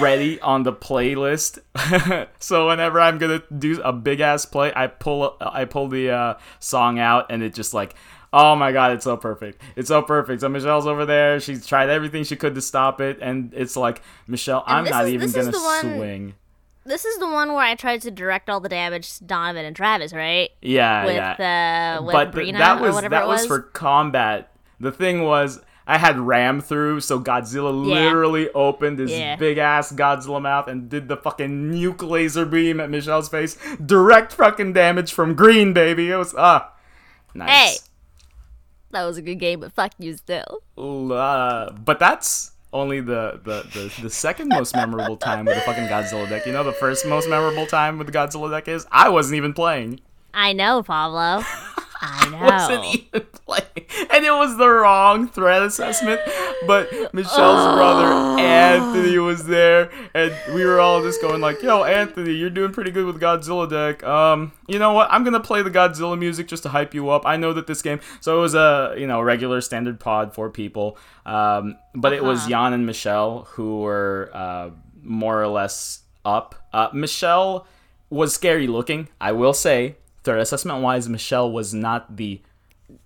[SPEAKER 2] ready on the playlist. <laughs> so whenever I'm gonna do a big ass play, I pull I pull the uh, song out, and it just like. Oh my god, it's so perfect. It's so perfect. So Michelle's over there. She's tried everything she could to stop it, and it's like, Michelle, I'm not
[SPEAKER 1] is-
[SPEAKER 2] even gonna
[SPEAKER 1] one-
[SPEAKER 2] swing.
[SPEAKER 1] This is the one where I tried to direct all the damage to Donovan and Travis, right?
[SPEAKER 2] Yeah,
[SPEAKER 1] With
[SPEAKER 2] yeah.
[SPEAKER 1] uh, with
[SPEAKER 2] but th-
[SPEAKER 1] Brina
[SPEAKER 2] that was
[SPEAKER 1] or whatever
[SPEAKER 2] that was.
[SPEAKER 1] was.
[SPEAKER 2] for combat. The thing was, I had ram through, so Godzilla
[SPEAKER 1] Yeah.
[SPEAKER 2] literally opened his
[SPEAKER 1] Yeah.
[SPEAKER 2] big ass Godzilla mouth and did the fucking nuke laser beam at Michelle's face. Direct fucking damage from green, baby. It was ah, nice.
[SPEAKER 1] Hey. That was a good game, but fuck you still.
[SPEAKER 2] Uh, but that's only the, the, the, the second most memorable time with the fucking Godzilla deck. You know, the first most memorable time with the Godzilla deck is I wasn't even playing.
[SPEAKER 1] I know, Pablo. <laughs> I <laughs> know.
[SPEAKER 2] wasn't even playing. And it was the wrong threat assessment. But Michelle's brother Anthony was there, and we were all just going like, "Yo, Anthony, you're doing pretty good with Godzilla deck. Um, you know what? I'm gonna play the Godzilla music just to hype you up. I know that this game. So it was a you know regular standard pod for people. Um, but it was
[SPEAKER 1] Uh-huh.
[SPEAKER 2] Jan and Michelle who were uh, more or less up. Uh, Michelle was scary looking. I will say, threat assessment wise, Michelle was not the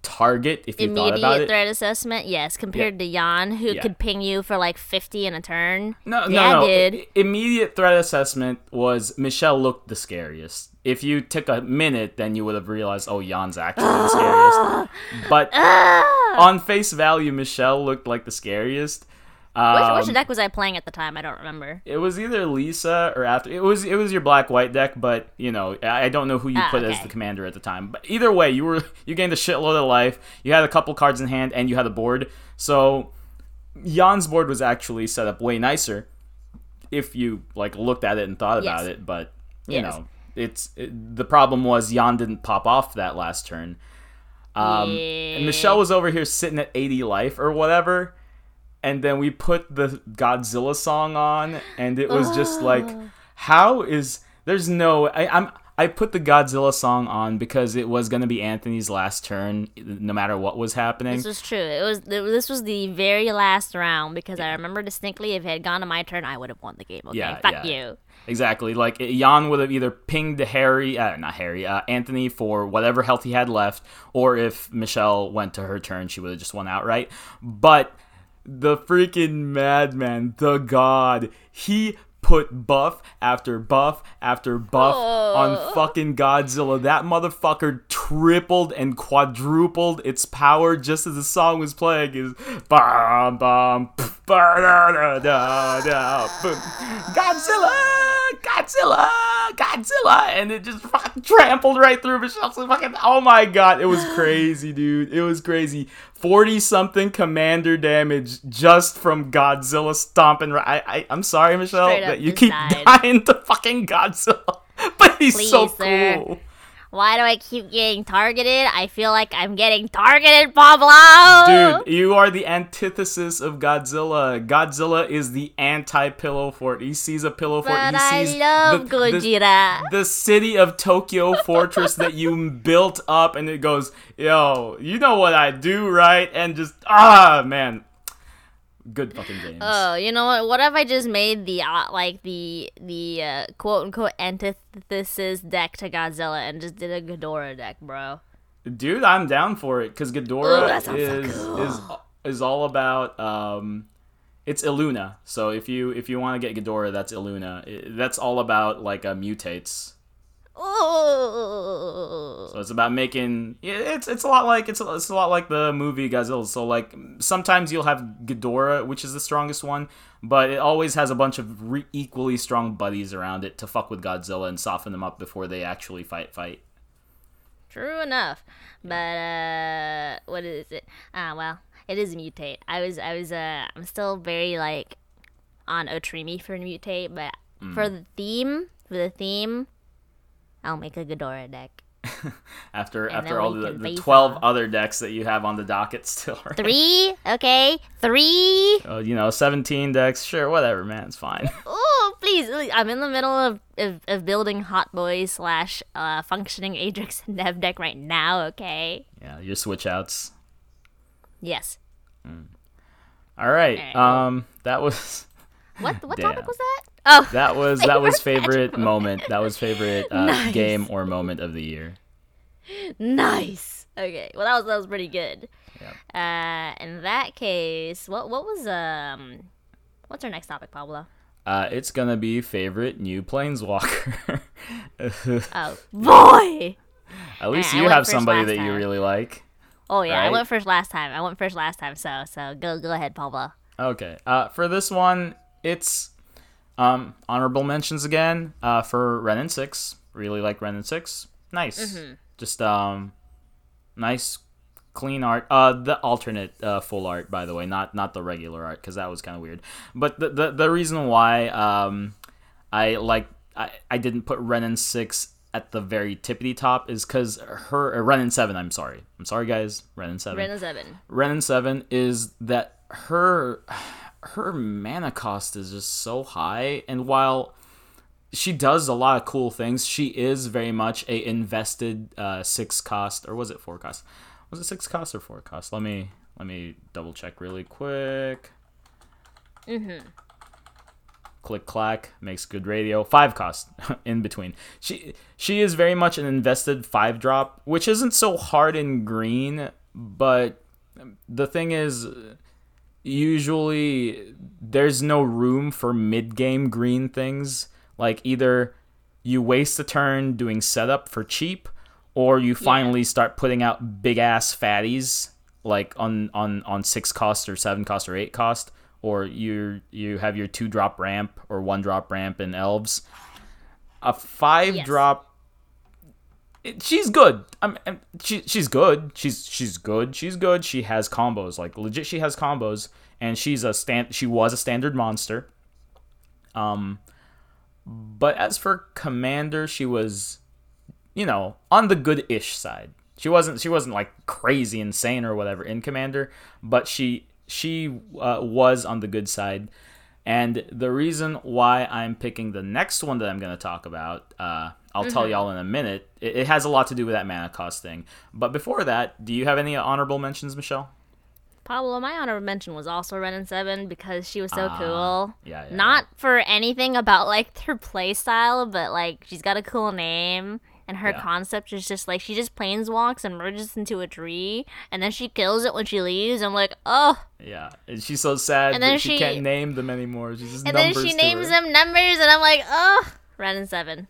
[SPEAKER 2] target if you thought about it.
[SPEAKER 1] Immediate threat assessment, yes, compared to Jan, who
[SPEAKER 2] Yeah.
[SPEAKER 1] could ping you for like 50 in a turn.
[SPEAKER 2] No, no,
[SPEAKER 1] yeah,
[SPEAKER 2] no.
[SPEAKER 1] dude.
[SPEAKER 2] I- Immediate threat assessment was Michelle looked the scariest. If you took a minute, then you would have realized, oh, Jan's actually the scariest. <laughs> But ah! on face value, Michelle looked like the scariest.
[SPEAKER 1] Which,
[SPEAKER 2] Um,
[SPEAKER 1] which deck was I playing at the time? I don't remember.
[SPEAKER 2] It was either Liesa or after. It was it was your black white deck, but you know I I don't know who you
[SPEAKER 1] Ah,
[SPEAKER 2] put as the commander at the time. But either way, you were you gained a shitload of life. You had a couple cards in hand, and you had a board. So Jan's board was actually set up way nicer if you like looked at it and thought about
[SPEAKER 1] Yes.
[SPEAKER 2] it. But you
[SPEAKER 1] Yes.
[SPEAKER 2] know, it's it, the problem was Jan didn't pop off that last turn. Um, And Michelle was over here sitting at 80 life or whatever, and then we put the Godzilla song on, and it was just like, how is there's no I, I'm I put the Godzilla song on because it was gonna be Anthony's last turn, no matter what was happening.
[SPEAKER 1] This was true. It was this was the very last round because I remember distinctly if it had gone to my turn, I would have won the game. Okay,
[SPEAKER 2] Yeah,
[SPEAKER 1] fuck
[SPEAKER 2] yeah.
[SPEAKER 1] you.
[SPEAKER 2] Exactly. Like Jan would have either pinged Harry, uh, not Harry, uh, Anthony for whatever health he had left, or if Michelle went to her turn, she would have just won outright. But the freaking madman, the god, he put buff after buff after buff on oh. fucking Godzilla. That motherfucker tripled and quadrupled its power just as the song was playing. Is bam bam pff, ba, da, da, da, da, boom. Godzilla, Godzilla, Godzilla, and it just fucking <laughs> trampled right through Michelle's fucking. Oh my god, it was crazy, dude. It was crazy. Forty something commander damage just from Godzilla stomping. Right, I, I, I'm sorry, Michelle, that you keep <laughs>
[SPEAKER 1] died.
[SPEAKER 2] dying to fucking Godzilla, <laughs> but he's so
[SPEAKER 1] cool. sir. Why do I keep getting targeted? I feel like I'm getting targeted, Pablo.
[SPEAKER 2] Dude, you are the antithesis of Godzilla. Godzilla is the anti-pillow fort. He sees a pillow fort.
[SPEAKER 1] But
[SPEAKER 2] he
[SPEAKER 1] I
[SPEAKER 2] sees
[SPEAKER 1] love
[SPEAKER 2] the, the, the city of Tokyo <laughs> fortress that you built up, and it goes, yo, you know what I do, right? And just ah, man, good fucking games.
[SPEAKER 1] Oh, you know what? What if I just made the uh, like the the uh, quote unquote antithesis deck to Godzilla and just did a Ghidorah deck, bro?
[SPEAKER 2] Dude, I'm down for it because
[SPEAKER 1] Ooh,
[SPEAKER 2] Ghidorah
[SPEAKER 1] so
[SPEAKER 2] is
[SPEAKER 1] cool.
[SPEAKER 2] is is all about um, it's Illuna. So if you if you want to get Ghidorah, that's Illuna. I- That's all about like uh, mutates.
[SPEAKER 1] Ooh.
[SPEAKER 2] So it's about making yeah, it's it's a lot like it's a, it's a lot like the movie Godzilla. So like sometimes you'll have Ghidorah, which is the strongest one, but it always has a bunch of re- equally strong buddies around it to fuck with Godzilla and soften them up before they actually fight fight.
[SPEAKER 1] True enough. But uh what is it? Ah well, it is mutate. I was I was uh I'm still very like on Otrimi for mutate, but for
[SPEAKER 2] Mm.
[SPEAKER 1] the theme, for the theme, I'll make a Ghidorah deck. <laughs>
[SPEAKER 2] After
[SPEAKER 1] And
[SPEAKER 2] after all the, the twelve
[SPEAKER 1] off.
[SPEAKER 2] other decks that you have on the docket still. <laughs> Right?
[SPEAKER 1] Three, okay, three.
[SPEAKER 2] Uh, you know, seventeen decks. Sure, whatever, man. It's fine. <laughs>
[SPEAKER 1] Oh, please! I'm in the middle of, of, of building Hot Boys slash uh, functioning and Dev deck right now. Okay.
[SPEAKER 2] yeah, your switch outs.
[SPEAKER 1] Yes.
[SPEAKER 2] All right.
[SPEAKER 1] Alright.
[SPEAKER 2] Um, that was
[SPEAKER 1] What what
[SPEAKER 2] Damn.
[SPEAKER 1] topic was that? Oh,
[SPEAKER 2] that was <laughs> that was
[SPEAKER 1] Favorite
[SPEAKER 2] moment. That was favorite uh,
[SPEAKER 1] Nice.
[SPEAKER 2] game or moment of the year.
[SPEAKER 1] nice. Okay. Well, that was that was pretty good.
[SPEAKER 2] Yep.
[SPEAKER 1] Uh, in that case, what what was um, what's our next topic, Pablo?
[SPEAKER 2] Uh, it's gonna be favorite new planeswalker. <laughs>
[SPEAKER 1] Oh boy.
[SPEAKER 2] At least you have somebody that you really like.
[SPEAKER 1] Oh yeah, I went first last time. I went first last time. So so go go ahead, Pablo.
[SPEAKER 2] Okay. Uh, for this one, it's um honorable mentions again. Uh, for Wrenn and Six, really like Wrenn and Six. Nice.
[SPEAKER 1] Mm-hmm.
[SPEAKER 2] Just um, nice, clean art. Uh, the alternate uh, full art, by the way, not not the regular art, because that was kind of weird. But the, the the reason why um, I like I I didn't put Wrenn and Six at the very tippity top is because her uh, Wrenn and Seven. I'm sorry. I'm sorry, guys. Wrenn and Seven.
[SPEAKER 1] Wrenn and Seven.
[SPEAKER 2] Wrenn and Seven is that her her mana cost is just so high, and while she does a lot of cool things, she is very much a invested uh, six cost or was it four cost? Was it six cost or four cost? Let me let me double check really quick.
[SPEAKER 1] Mm-hmm.
[SPEAKER 2] Click clack makes good radio. Five cost <laughs> in between. She she is very much an invested five drop, which isn't so hard in green, but the thing is usually there's no room for mid game green things. Like either you waste a turn doing setup for cheap, or you finally start putting out big ass fatties like on on on six cost or seven cost or eight cost, or you you have your two drop ramp or one drop ramp in elves. A five
[SPEAKER 1] Yes.
[SPEAKER 2] drop she's good. I'm, I'm- she, she's good. She's she's good. She's good. She has combos. Like legit, she has combos, and she's a stand. She was a standard monster. Um, But as for Commander, she was, you know, on the good-ish side. She wasn't she wasn't like crazy insane or whatever in Commander, but she she uh, was on the good side. And the reason why I'm picking the next one that I'm going to talk about, uh, I'll tell y'all in a minute. It, it has a lot to do with that mana cost thing. But before that, do you have any honorable mentions, Michelle?
[SPEAKER 1] Pablo, my honorable mention was also Wrenn and Seven because she was so
[SPEAKER 2] Ah,
[SPEAKER 1] cool.
[SPEAKER 2] yeah, yeah,
[SPEAKER 1] Not for anything about like her play style, but like she's got a cool name and her
[SPEAKER 2] Yeah.
[SPEAKER 1] concept is just like she just planeswalks and merges into a tree and then she kills it when she leaves. I'm like, oh.
[SPEAKER 2] Yeah, and she's so sad
[SPEAKER 1] And then
[SPEAKER 2] that she,
[SPEAKER 1] she-
[SPEAKER 2] can't name them anymore. She's just
[SPEAKER 1] And then she names them numbers and I'm like, oh, Wrenn and Seven.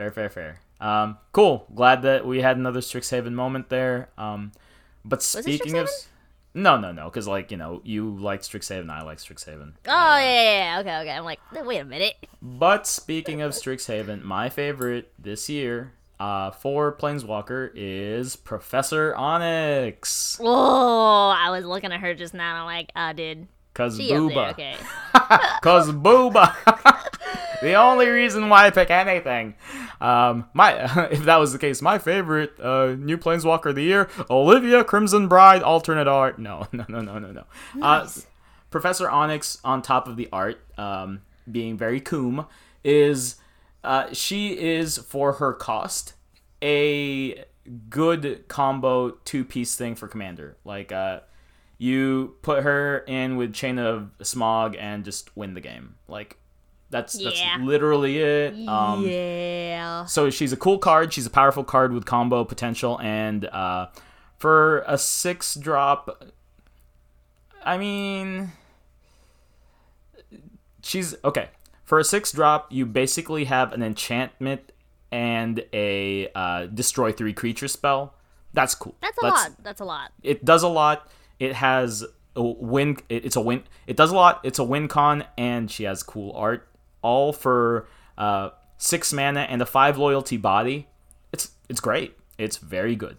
[SPEAKER 2] Fair, fair, fair. Um, cool. Glad that we had another Strixhaven moment there. Um, but speaking of, no, no, no, because like you know, you like Strixhaven, I like Strixhaven.
[SPEAKER 1] Oh yeah, yeah, yeah. Okay, okay. I'm like, wait a minute.
[SPEAKER 2] But speaking of Strixhaven, my favorite this year uh, for Planeswalker is Professor Onyx.
[SPEAKER 1] Whoa! I was looking at her just now. I'm like, ah, dude,
[SPEAKER 2] Cause
[SPEAKER 1] she there.
[SPEAKER 2] Booba.
[SPEAKER 1] Okay. <laughs>
[SPEAKER 2] Cause Booba. <laughs> the only reason why I pick anything. Um, my <laughs> if that was the case, my favorite uh, new Planeswalker of the year, Olivia Crimson Bride, alternate art. No, no, no, no, no, no. Uh, Professor Onyx on top of the art, um, being very coom, is uh, she is for her cost a good combo two piece thing for commander. Like uh, you put her in with Chain of Smog and just win the game. Like that's
[SPEAKER 1] Yeah.
[SPEAKER 2] that's literally it. Um,
[SPEAKER 1] yeah.
[SPEAKER 2] so she's a cool card. She's a powerful card with combo potential, and uh, for a six drop, I mean, she's okay. For a six drop, you basically have an enchantment and a uh, destroy three creature spell. That's cool.
[SPEAKER 1] That's a lot. That's a lot.
[SPEAKER 2] It does a lot. It has a win. it- It's a win. It does a lot. It's a win con, and she has cool art. All for uh, six mana and a five loyalty body. It's it's great. It's very good.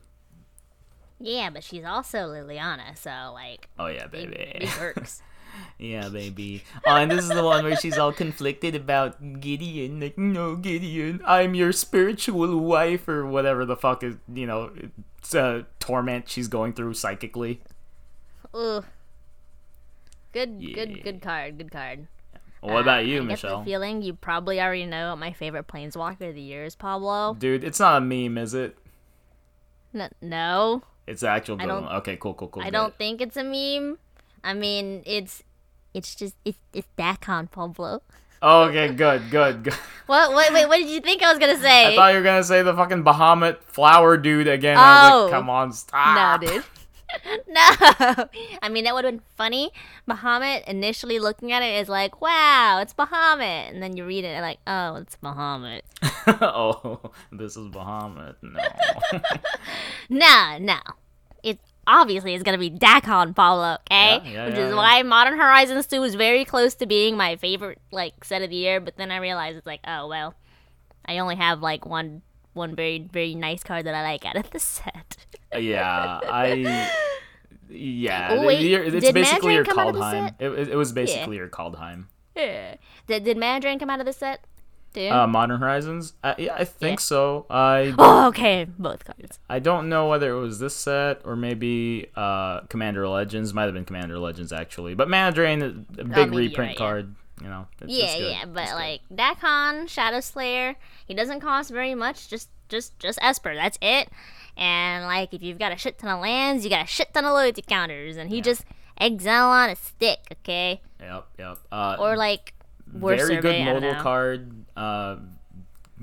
[SPEAKER 1] Yeah, but she's also Liliana, so like
[SPEAKER 2] Oh yeah, baby.
[SPEAKER 1] big perks. <laughs>
[SPEAKER 2] yeah, baby. Oh, and this is the one where she's all conflicted about Gideon. Like, no, Gideon, I'm your spiritual wife, or whatever the fuck is you know, it's a torment she's going through psychically.
[SPEAKER 1] Ooh. Good,
[SPEAKER 2] Yeah.
[SPEAKER 1] good, good card. Good card.
[SPEAKER 2] What about uh, you,
[SPEAKER 1] I get
[SPEAKER 2] Michelle?
[SPEAKER 1] the feeling you probably already know what my favorite planeswalker of the year is, Pablo.
[SPEAKER 2] Dude, it's not a meme, is it?
[SPEAKER 1] N- no,
[SPEAKER 2] It's actual good
[SPEAKER 1] don't-
[SPEAKER 2] Okay, cool, cool, cool.
[SPEAKER 1] I
[SPEAKER 2] good.
[SPEAKER 1] don't think it's a meme. I mean, it's, it's just it's it's Dakkon Pablo.
[SPEAKER 2] Oh, okay, good, good, good. <laughs>
[SPEAKER 1] What? Wait, wait. What did you think I was gonna say?
[SPEAKER 2] I thought you were gonna say the fucking Bahamut flower dude again. I was
[SPEAKER 1] Oh.
[SPEAKER 2] like, come on, stop.
[SPEAKER 1] No, dude. <laughs> no. I mean, that would have been funny. Muhammad initially looking at it is like, wow, it's Muhammad. And then you read it and like, oh, it's Muhammad. <laughs>
[SPEAKER 2] oh, this is Muhammad. No. <laughs>
[SPEAKER 1] No, no. It obviously is going to be Dakkon Pablo, okay?
[SPEAKER 2] Yeah, yeah,
[SPEAKER 1] Which
[SPEAKER 2] yeah,
[SPEAKER 1] is why Modern Horizons 2 is very close to being my favorite, like, set of the year. But then I realized it's like, oh, well, I only have, like, one one very, very nice card that I like out of the set.
[SPEAKER 2] Yeah, I. Yeah,
[SPEAKER 1] Oh, wait,
[SPEAKER 2] it's
[SPEAKER 1] did
[SPEAKER 2] basically
[SPEAKER 1] Mana Drain
[SPEAKER 2] your
[SPEAKER 1] come out of the
[SPEAKER 2] Kaldheim. It, it, it was basically your Kaldheim.
[SPEAKER 1] yeah. Did, did Mana Drain come out of the set? Too?
[SPEAKER 2] Uh, Modern Horizons? Uh, yeah, I think
[SPEAKER 1] Yeah.
[SPEAKER 2] so. I <laughs>
[SPEAKER 1] oh, okay. Both cards.
[SPEAKER 2] I don't know whether it was this set or maybe uh, Commander Legends. Might have been Commander Legends actually, but Mana Drain, a big
[SPEAKER 1] Oh,
[SPEAKER 2] reprint
[SPEAKER 1] right, yeah.
[SPEAKER 2] card. You know, it's,
[SPEAKER 1] Yeah,
[SPEAKER 2] it's
[SPEAKER 1] yeah, but
[SPEAKER 2] It's good.
[SPEAKER 1] like Dakkon, Shadow Slayer, he doesn't cost very much. Just, just, just Esper. That's it. And like, if you've got a shit ton of lands, you got a shit ton of loyalty counters, and he
[SPEAKER 2] Yeah.
[SPEAKER 1] just exile on a stick, okay?
[SPEAKER 2] Yep, yep. Uh,
[SPEAKER 1] Or like,
[SPEAKER 2] very
[SPEAKER 1] Survey,
[SPEAKER 2] good modal card. Uh,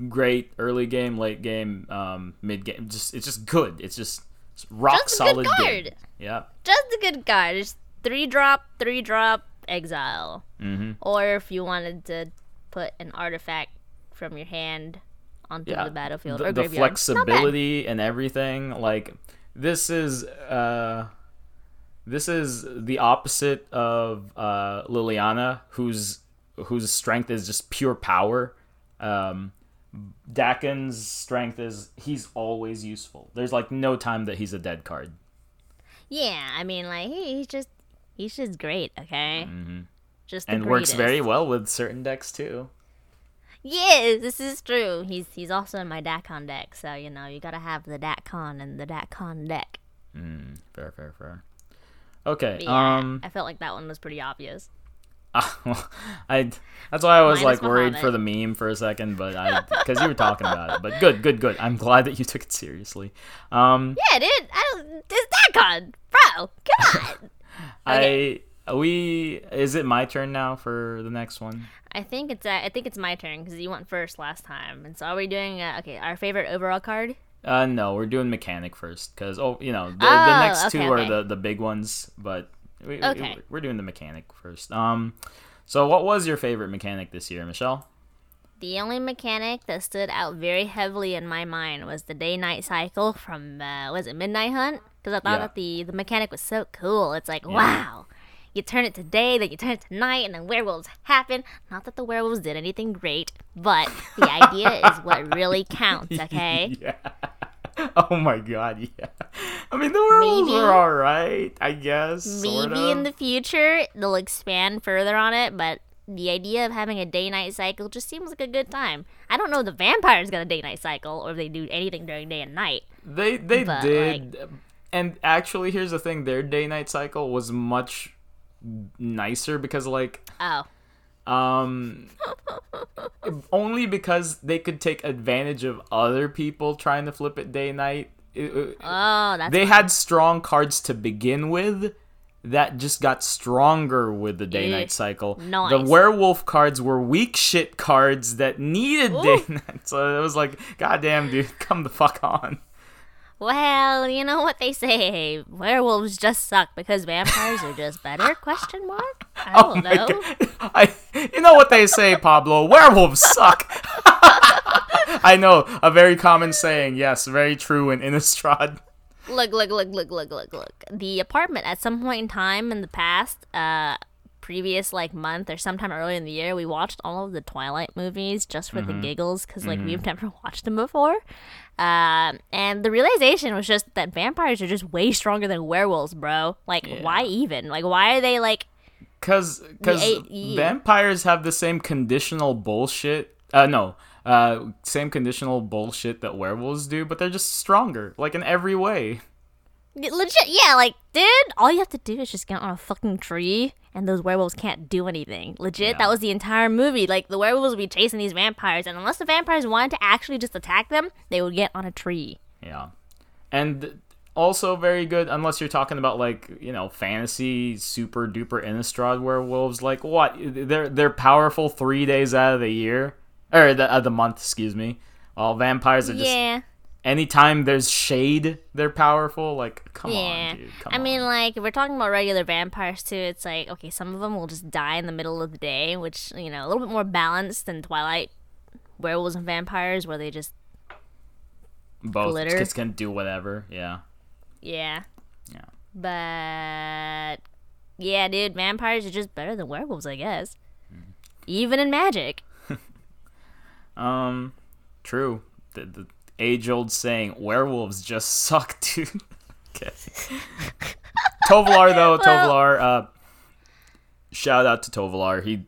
[SPEAKER 2] great early game, late game, um, mid game. Just it's just good. It's just it's rock
[SPEAKER 1] Just a good
[SPEAKER 2] solid
[SPEAKER 1] card.
[SPEAKER 2] Yep.
[SPEAKER 1] Just a good card. Just three drop, three drop, exile.
[SPEAKER 2] Mm-hmm.
[SPEAKER 1] Or if you wanted to put an artifact from your hand onto
[SPEAKER 2] Yeah.
[SPEAKER 1] the battlefield
[SPEAKER 2] the,
[SPEAKER 1] or graveyard. Bad.
[SPEAKER 2] flexibility and everything. Like this is uh, this is the opposite of uh, Liliana, whose whose strength is just pure power. Um, Dakkon's strength is he's always useful. There's like no time that he's a dead card.
[SPEAKER 1] Yeah, I mean, like he, he's just he's just great. Okay, just
[SPEAKER 2] Mm-hmm. and works very well with certain decks too.
[SPEAKER 1] Yes, this is true. He's he's also in my Dakkon deck, so you know you gotta have the Dakkon and the Dakkon deck.
[SPEAKER 2] Mm, fair, fair, fair. Okay.
[SPEAKER 1] Yeah,
[SPEAKER 2] Um.
[SPEAKER 1] I felt like that one was pretty obvious. <laughs>
[SPEAKER 2] I. That's why I was like worried for the meme for a second, but I because you were talking about it. But good, good, good. I'm glad that you took it seriously. Um.
[SPEAKER 1] Yeah, dude, I don't. It's bro. Come on. <laughs>
[SPEAKER 2] I. We. Is it my turn now for the next one?
[SPEAKER 1] I think it's uh, I think it's my turn because you went first last time, and so are we doing uh, okay? Our favorite overall card.
[SPEAKER 2] Uh, no, we're doing mechanic first because oh, you know, the, the
[SPEAKER 1] Oh,
[SPEAKER 2] next
[SPEAKER 1] okay,
[SPEAKER 2] two are the the big ones, but we, we-
[SPEAKER 1] Okay.
[SPEAKER 2] we're doing the mechanic first. Um, so what was your favorite mechanic this year, Michelle?
[SPEAKER 1] The only mechanic that stood out very heavily in my mind was the day-night cycle from uh, was it Midnight Hunt? Because I thought
[SPEAKER 2] Yeah.
[SPEAKER 1] that the the mechanic was so cool. It's like wow, you turn it to day, then you turn it to night, and then werewolves happen. Not that the werewolves did anything great, but the idea is what really counts. <laughs> Okay.
[SPEAKER 2] yeah. <laughs> Oh my god, yeah. I mean, the werewolves
[SPEAKER 1] Maybe-
[SPEAKER 2] were all right, I guess. sort
[SPEAKER 1] Maybe in the future they'll expand further on it, but the idea of having a day night cycle just seems like a good time. I don't know if the vampires got a day night cycle or if they do anything during day and night.
[SPEAKER 2] They they did, and actually, here's the thing: their day night cycle was much nicer because like
[SPEAKER 1] Oh.
[SPEAKER 2] um only because they could take advantage of other people trying to flip it day night. It- it-
[SPEAKER 1] Oh, that's
[SPEAKER 2] they had strong cards to begin with that just got stronger with the day night cycle. The werewolf cards were weak shit cards that needed day night. So it was like goddamn dude <laughs> come the fuck on
[SPEAKER 1] Well, you know what they say. Werewolves just suck because vampires are just better? <laughs> Question mark? I
[SPEAKER 2] Oh
[SPEAKER 1] don't know.
[SPEAKER 2] I, you know what they say, Pablo? Werewolves suck. <laughs> I know a very common saying. Yes, very true in Innistrad.
[SPEAKER 1] Look, look, look, look, look, look, look. The apartment at some point in time in the past, uh, previous like month or sometime early in the year, we watched all of the Twilight movies just for the giggles because like we've never <laughs> watched them before. Um, and the realization was just that vampires are just way stronger than werewolves, bro. Like, why even? Like, why are they like?
[SPEAKER 2] Cause, cause
[SPEAKER 1] The A-
[SPEAKER 2] vampires have the same conditional bullshit. Uh, no, uh, same conditional bullshit that werewolves do, but they're just stronger, like in every way.
[SPEAKER 1] Legit, yeah, like, dude, all you have to do is just get on a fucking tree, and those werewolves can't do anything. Legit,
[SPEAKER 2] Yeah.
[SPEAKER 1] that was the entire movie. Like, the werewolves would be chasing these vampires, and unless the vampires wanted to actually just attack them, they would get on a tree.
[SPEAKER 2] Yeah. And also very good unless you're talking about like, you know, fantasy super duper Innistrad werewolves. Like what? They're they're powerful three days out of the year. Or the of the month, excuse me. While vampires are just
[SPEAKER 1] yeah,
[SPEAKER 2] anytime there's shade, they're powerful. Like, come
[SPEAKER 1] yeah.
[SPEAKER 2] on, dude. Come
[SPEAKER 1] I mean, like, if we're talking about regular vampires too, it's like, okay, some of them will just die in the middle of the day, which, you know, a little bit more balanced than Twilight werewolves and vampires, where they just,
[SPEAKER 2] both
[SPEAKER 1] glitter.
[SPEAKER 2] just can do whatever. Yeah.
[SPEAKER 1] yeah.
[SPEAKER 2] Yeah.
[SPEAKER 1] But yeah, dude, vampires are just better than werewolves, I guess.
[SPEAKER 2] Mm-hmm.
[SPEAKER 1] Even in magic. <laughs>
[SPEAKER 2] Um, true. The, the age old saying, werewolves just suck, <laughs> dude. okay. Tovolar, though, Tovolar, uh, shout out to Tovolar. He,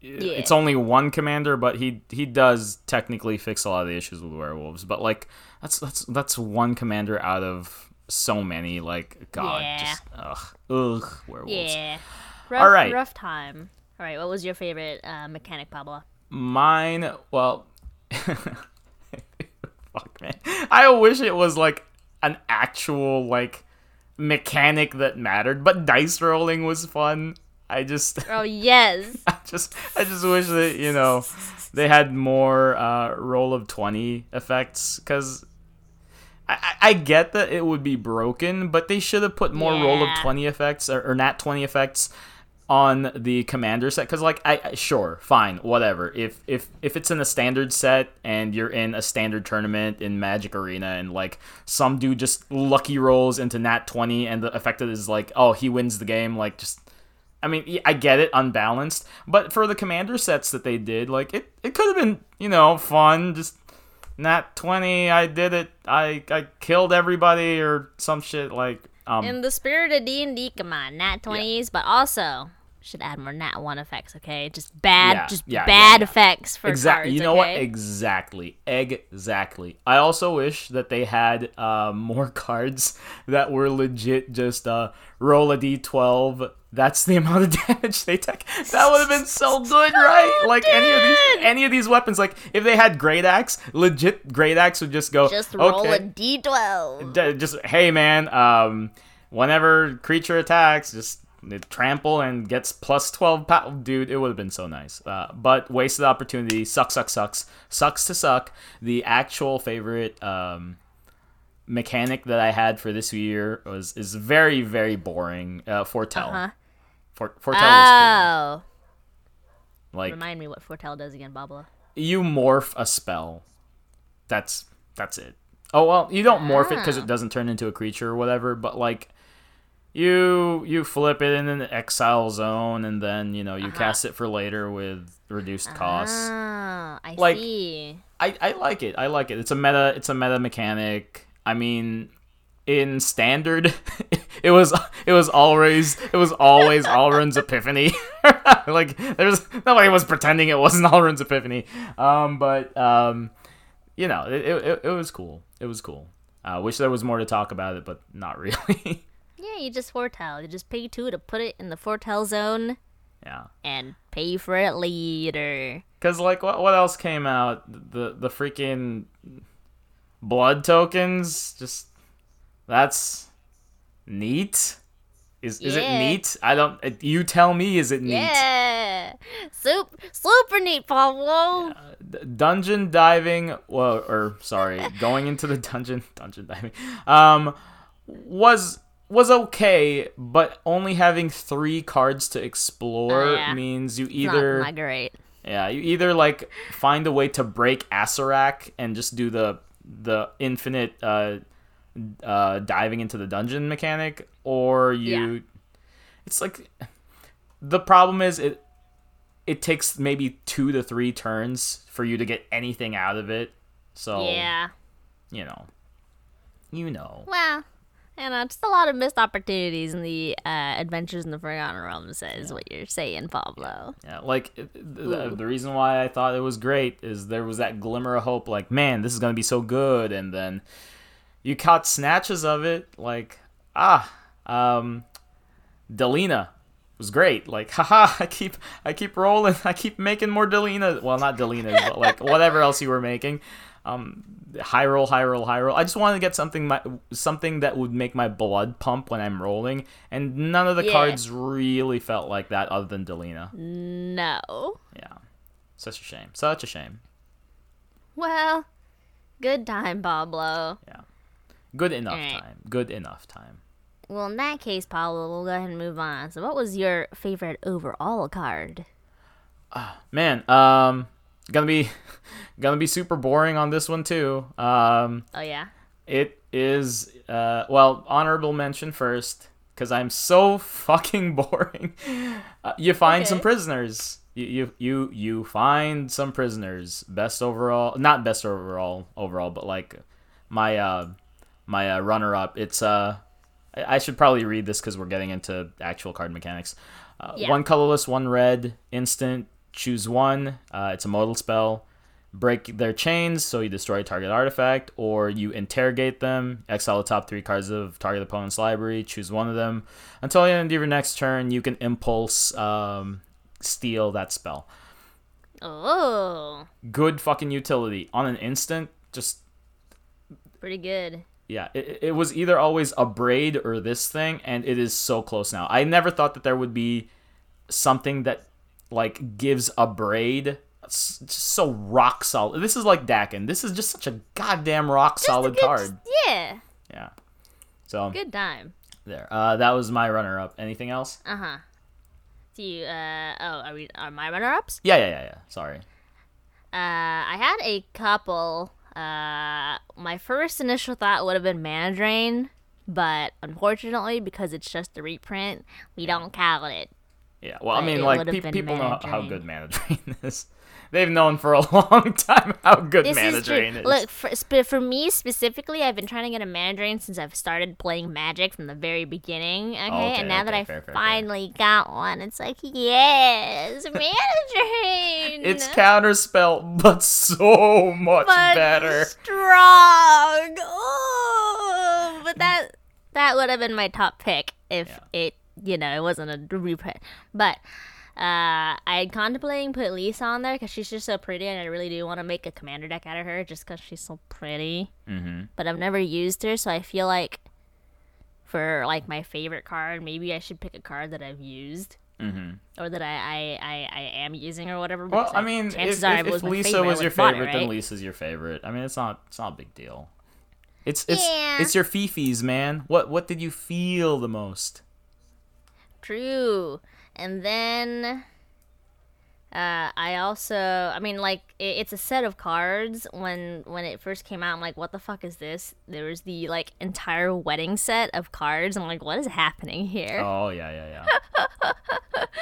[SPEAKER 2] Yeah. it's only one commander, but he he does technically fix a lot of the issues with werewolves. But like, that's that's that's one commander out of so many. Like, God,
[SPEAKER 1] Yeah.
[SPEAKER 2] just ugh, ugh, werewolves.
[SPEAKER 1] Yeah. Rough,
[SPEAKER 2] All right.
[SPEAKER 1] rough time. All right, what was your favorite uh, mechanic, Pablo?
[SPEAKER 2] Mine, well, <laughs> fuck man, I wish it was like an actual like mechanic that mattered, but dice rolling was fun. I just,
[SPEAKER 1] Oh yes. <laughs>
[SPEAKER 2] I just, I just wish that you know they had more uh, roll of twenty effects because. I, I get that it would be broken, but they should have put more roll of 20 effects or, or nat 20 effects on the commander set because like I, sure fine whatever. If if if it's in a standard set and you're in a standard tournament in magic arena and like some dude just lucky rolls into nat 20 and the effect is like oh he wins the game like just i mean i get it unbalanced. But for the commander sets that they did like it it could have been you know fun just nat 20 i did it i i killed everybody or some shit like um
[SPEAKER 1] In the spirit of D and D, come on, nat twenties, but also should add more nat one effects. Okay, just bad,
[SPEAKER 2] Yeah,
[SPEAKER 1] just
[SPEAKER 2] yeah,
[SPEAKER 1] bad
[SPEAKER 2] yeah.
[SPEAKER 1] effects for
[SPEAKER 2] Exactly.
[SPEAKER 1] cards.
[SPEAKER 2] You know what? Exactly. Exactly. I also wish that they had uh, <laughs> more cards that were legit. Just uh, roll a d12. That's the <laughs> amount of damage they take. That would have been so <laughs> good, right? Like any of these, any of these weapons. Like if they had Great Axe, legit Great Axe would just go.
[SPEAKER 1] Just roll
[SPEAKER 2] okay,
[SPEAKER 1] a d12.
[SPEAKER 2] d- just hey man um whenever creature attacks just trample and gets plus 12 pow- dude it would have been so nice uh, but wasted opportunity sucks sucks sucks sucks to suck the actual favorite um mechanic that i had for this year was is very very boring uh foretell
[SPEAKER 1] Uh-huh.
[SPEAKER 2] For- foretell was
[SPEAKER 1] Oh,
[SPEAKER 2] cool like
[SPEAKER 1] remind me what foretell does again, Pablo.
[SPEAKER 2] you morph a spell. That's that's it. Oh well, you don't morph it because
[SPEAKER 1] Ah.
[SPEAKER 2] it doesn't turn into a creature or whatever. But like, you you flip it in an exile zone, and then you know you cast it for later with reduced cost.
[SPEAKER 1] Oh, I
[SPEAKER 2] Like-
[SPEAKER 1] see.
[SPEAKER 2] I, I like it. I like it. It's a meta. It's a meta mechanic. I mean, in standard, <laughs> it was it was always it was always <laughs> Alrund's Epiphany. <laughs> like there's nobody was pretending it wasn't Alrund's Epiphany. Um, but um, you know, it, it, it was cool. It was cool. I wish there was more to talk about it, but not really.
[SPEAKER 1] Yeah, you just foretell. You just pay two to put it in the foretell zone
[SPEAKER 2] yeah.
[SPEAKER 1] and pay for it later.
[SPEAKER 2] Cause like what what else came out? The the freaking blood tokens. Just that's neat. Is is it neat? I don't. You tell me. Is it neat?
[SPEAKER 1] Yeah, super super neat, Pablo.
[SPEAKER 2] D- dungeon diving. Well, or sorry, going into the <laughs> dungeon. Dungeon diving. Um, was was okay, but only having three cards to explore
[SPEAKER 1] Oh, yeah.
[SPEAKER 2] means you
[SPEAKER 1] Not,
[SPEAKER 2] either
[SPEAKER 1] not great.
[SPEAKER 2] Yeah, you either like find a way to break Acererak and just do the the infinite uh, uh, diving into the dungeon mechanic, or you.
[SPEAKER 1] Yeah.
[SPEAKER 2] It's like the problem is it it takes maybe two to three turns for you to get anything out of it. So
[SPEAKER 1] Yeah.
[SPEAKER 2] you know, you know.
[SPEAKER 1] Well, you know, just a lot of missed opportunities in the uh, Adventures in the Forgotten Realms, is what you're saying, Pablo.
[SPEAKER 2] Yeah, like it- the, the reason why I thought it was great is there was that glimmer of hope, like, man, this is gonna be so good, and then you caught snatches of it, like, ah, um, Delina was great, like, <laughs> haha, I keep, I keep rolling, <laughs> I keep making more Delina, well, not Delinas, but like whatever else you were making, um, high roll, high roll, high roll. I just wanted to get something, my, something that would make my blood pump when I'm rolling, and none of the
[SPEAKER 1] Yeah.
[SPEAKER 2] cards really felt like that, other than Delina.
[SPEAKER 1] No.
[SPEAKER 2] Yeah. Such a shame. Such a shame.
[SPEAKER 1] Well, good time, Pablo.
[SPEAKER 2] Yeah, good enough
[SPEAKER 1] Alright.
[SPEAKER 2] time. Good enough time.
[SPEAKER 1] Well, in that case, Pablo, we'll go ahead and move on. So, what was your favorite overall card?
[SPEAKER 2] Oh, man, um gonna be <laughs> gonna be super boring on this one too. Um
[SPEAKER 1] Oh, yeah?
[SPEAKER 2] it is uh well, honorable mention first cuz I'm so <laughs> fucking boring. Uh, you find some prisoners. You, you you you find some prisoners. Best overall, not best overall overall, but like my uh my uh, runner up. It's uh I I should probably read this because we're getting into actual card mechanics. Uh,
[SPEAKER 1] Yeah.
[SPEAKER 2] One colorless, one red, instant. Choose one. Uh, it's a modal spell. Break their chains, so you destroy a target artifact, or you interrogate them. Exile the top three cards of target opponent's library. Choose one of them. Until the end of your next turn, you can impulse um, steal that spell.
[SPEAKER 1] Oh,
[SPEAKER 2] Good fucking utility on an instant. Just
[SPEAKER 1] pretty good.
[SPEAKER 2] yeah, it, it was either always Abrade or this thing, and it is so close now. I never thought that there would be something that like gives Abrade just so rock solid. This is like Dakkon. This is just such a goddamn rock solid
[SPEAKER 1] Good-
[SPEAKER 2] card.
[SPEAKER 1] Yeah,
[SPEAKER 2] Yeah. So
[SPEAKER 1] good time.
[SPEAKER 2] there. Uh, that was my runner up. Anything else?
[SPEAKER 1] Uh huh. Do you, uh, oh, are we, are my runner ups?
[SPEAKER 2] Yeah, yeah, yeah, yeah. Sorry.
[SPEAKER 1] Uh, I had a couple. Uh, my first initial thought would have been Mana Drain, but unfortunately, because it's just a reprint, we don't count it.
[SPEAKER 2] Yeah, well, I mean, like pe- people know how good Mana Drain <laughs> is. They've known for a <laughs> long time how good
[SPEAKER 1] This
[SPEAKER 2] Mana
[SPEAKER 1] is.
[SPEAKER 2] Drain is.
[SPEAKER 1] Look, for, for me specifically, I've been trying to get a mana drain since I've started playing Magic from the very beginning. Okay,
[SPEAKER 2] Okay,
[SPEAKER 1] and now that
[SPEAKER 2] okay,
[SPEAKER 1] I
[SPEAKER 2] fair, fair, fair.
[SPEAKER 1] finally got one, it's like yes, <laughs> mana drain.
[SPEAKER 2] it's counterspell, but so much
[SPEAKER 1] but
[SPEAKER 2] better.
[SPEAKER 1] strong. Oh, but that that would have been my top pick if
[SPEAKER 2] Yeah.
[SPEAKER 1] it you know it wasn't a reprint. But uh, I contemplating put Liesa on there because she's just so pretty, and I really do want to make a commander deck out of her just because she's so pretty.
[SPEAKER 2] Mm-hmm.
[SPEAKER 1] But I've never used her, so I feel like for like my favorite card, maybe I should pick a card that I've used.
[SPEAKER 2] Mm-hmm.
[SPEAKER 1] Or that I, I, I, I am using or whatever.
[SPEAKER 2] Well, I mean,
[SPEAKER 1] chances
[SPEAKER 2] if,
[SPEAKER 1] are
[SPEAKER 2] if,
[SPEAKER 1] it was
[SPEAKER 2] Liesa
[SPEAKER 1] favorite,
[SPEAKER 2] was your
[SPEAKER 1] would've it,
[SPEAKER 2] favorite, then? Liesa's your favorite. I mean, it's not it's not a big deal. It's it's
[SPEAKER 1] Yeah.
[SPEAKER 2] it's your fifis, man. What what did you feel the most?
[SPEAKER 1] True. And then uh, I also, I mean, like it, it's a set of cards. When when it first came out, I'm like, what the fuck is this? There was the like entire wedding set of cards. I'm like, what is happening here?
[SPEAKER 2] Oh yeah yeah yeah. <laughs>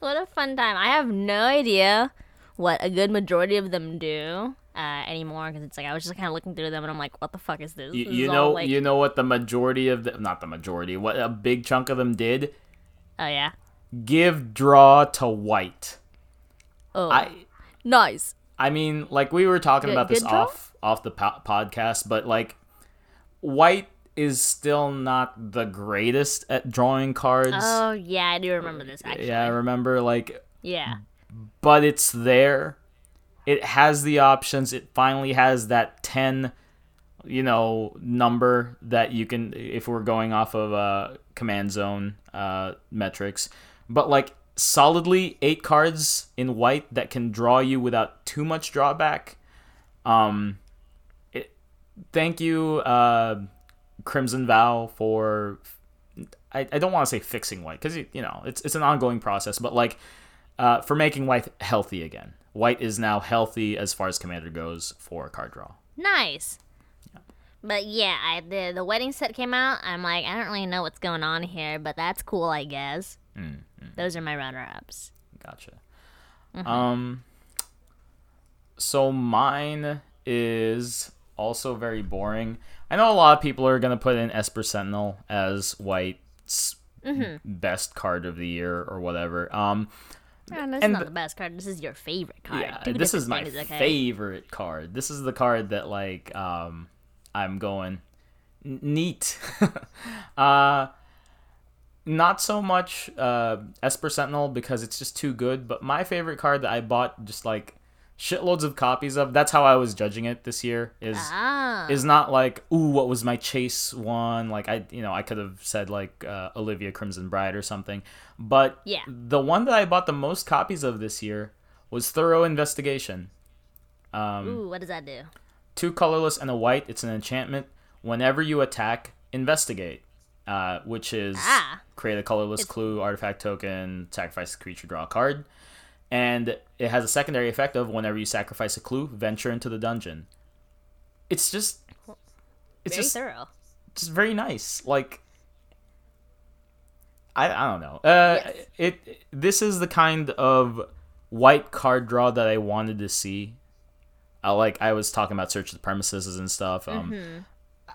[SPEAKER 1] What a fun time! I have no idea what a good majority of them do uh, anymore because it's like I was just kind of looking through them and I'm like, what the fuck is this?
[SPEAKER 2] You,
[SPEAKER 1] This
[SPEAKER 2] you
[SPEAKER 1] is
[SPEAKER 2] know
[SPEAKER 1] all, like,
[SPEAKER 2] you know what the majority of the not the majority what a big chunk of them did
[SPEAKER 1] oh yeah.
[SPEAKER 2] give draw to white.
[SPEAKER 1] Oh,
[SPEAKER 2] I
[SPEAKER 1] nice.
[SPEAKER 2] I mean, like we were talking
[SPEAKER 1] Good-
[SPEAKER 2] about this off off the po- podcast, but like white is still not the greatest at drawing cards.
[SPEAKER 1] Oh yeah, I do remember this actually.
[SPEAKER 2] yeah, I remember like
[SPEAKER 1] Yeah.
[SPEAKER 2] but it's there. It has the options. It finally has that 10 you know number that you can if we're going off of uh command zone uh metrics. But like solidly 8 cards in white that can draw you without too much drawback. Um it, thank you uh Crimson Vow for I, I don't want to say fixing white because you know it's it's an ongoing process, but like uh, for making white healthy again. White is now healthy as far as commander goes for card draw.
[SPEAKER 1] Nice. But yeah, I the the wedding set came out. I'm like, I don't really know what's going on here, but that's cool, I guess.
[SPEAKER 2] Mm,
[SPEAKER 1] Those are my runner ups.
[SPEAKER 2] Gotcha. Um. So mine is also very boring. I know a lot of people are gonna put in Esper Sentinel as White's best card of the year or whatever. Um.
[SPEAKER 1] Oh, this
[SPEAKER 2] And
[SPEAKER 1] is not
[SPEAKER 2] the-
[SPEAKER 1] best card. This is your favorite card.
[SPEAKER 2] Yeah,
[SPEAKER 1] Two
[SPEAKER 2] this is my
[SPEAKER 1] things, okay?
[SPEAKER 2] favorite card. This is the card that like um I'm going neat. <laughs> uh not so much uh Esper Sentinel because it's just too good, but my favorite card that I bought just like shitloads of copies of. That's how I was judging it this year is
[SPEAKER 1] Ah.
[SPEAKER 2] is not like ooh what was my chase one like i you know i could have said like uh, olivia crimson bride or something but
[SPEAKER 1] Yeah.
[SPEAKER 2] the one that i bought the most copies of this year was thorough investigation um,
[SPEAKER 1] Ooh, what does that do?
[SPEAKER 2] Two colorless and a white it's an enchantment whenever you attack investigate uh, which is
[SPEAKER 1] Ah.
[SPEAKER 2] create a colorless clue artifact token sacrifice a creature draw a card and it has a secondary effect of whenever you sacrifice a clue venture into the dungeon it's just it's
[SPEAKER 1] Very
[SPEAKER 2] just
[SPEAKER 1] thorough.
[SPEAKER 2] just very nice. Like I I don't know. Uh
[SPEAKER 1] Yes.
[SPEAKER 2] it this is the kind of white card draw that I wanted to see. I like I was talking about search of the premises and stuff. Um
[SPEAKER 1] Mm-hmm.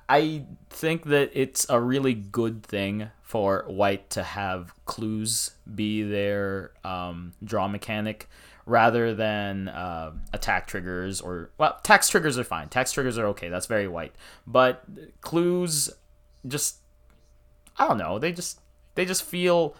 [SPEAKER 2] I think that it's a really good thing for white to have clues be their um, draw mechanic rather than uh, attack triggers or well tax triggers are fine. Tax triggers are okay. That's very white. But clues just i don't know. They just they just feel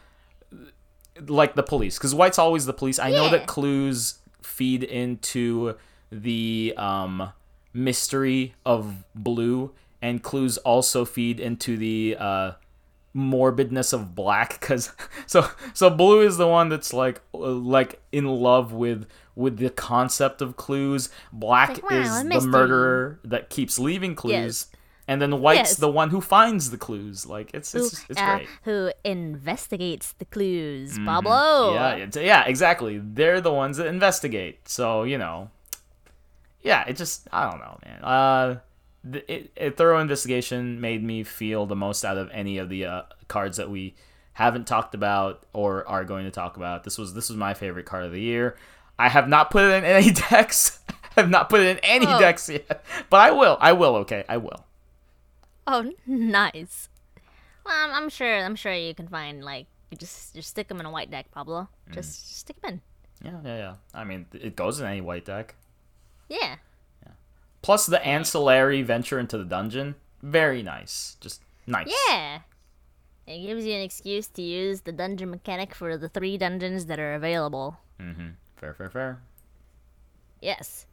[SPEAKER 2] like the police. Because white's always the police. I know that clues feed into the um, mystery of blue and clues also feed into the uh, morbidness of black because <laughs> so so blue is the one that's like uh, like in love with with the concept of clues black
[SPEAKER 1] like, wow,
[SPEAKER 2] is the
[SPEAKER 1] mystery.
[SPEAKER 2] murderer that keeps leaving clues
[SPEAKER 1] Yes.
[SPEAKER 2] and then white's
[SPEAKER 1] Yes.
[SPEAKER 2] the one who finds the clues like it's
[SPEAKER 1] Who,
[SPEAKER 2] it's, it's
[SPEAKER 1] uh,
[SPEAKER 2] great
[SPEAKER 1] who investigates the clues? Pablo.
[SPEAKER 2] yeah yeah exactly they're the ones that investigate so you know yeah it just i don't know man uh it, a thorough investigation made me feel the most out of any of the uh, cards that we haven't talked about or are going to talk about. This was this was my favorite card of the year. I have not put it in any <laughs> decks. I have not put it in any
[SPEAKER 1] Oh.
[SPEAKER 2] decks yet, but I will. I will. Okay, I will.
[SPEAKER 1] Oh, <laughs> nice. Well, I'm, I'm sure. I'm sure you can find like you just just stick them in a white deck, Pablo.
[SPEAKER 2] Mm.
[SPEAKER 1] Just stick them in.
[SPEAKER 2] Yeah, yeah, yeah. I mean, it goes in any white deck.
[SPEAKER 1] In. Yeah.
[SPEAKER 2] Plus the ancillary venture into the dungeon, very nice. Just nice.
[SPEAKER 1] Yeah. It gives you an excuse to use the dungeon mechanic for the three dungeons that are available.
[SPEAKER 2] Mm-hmm. Fair, fair, fair.
[SPEAKER 1] Yes.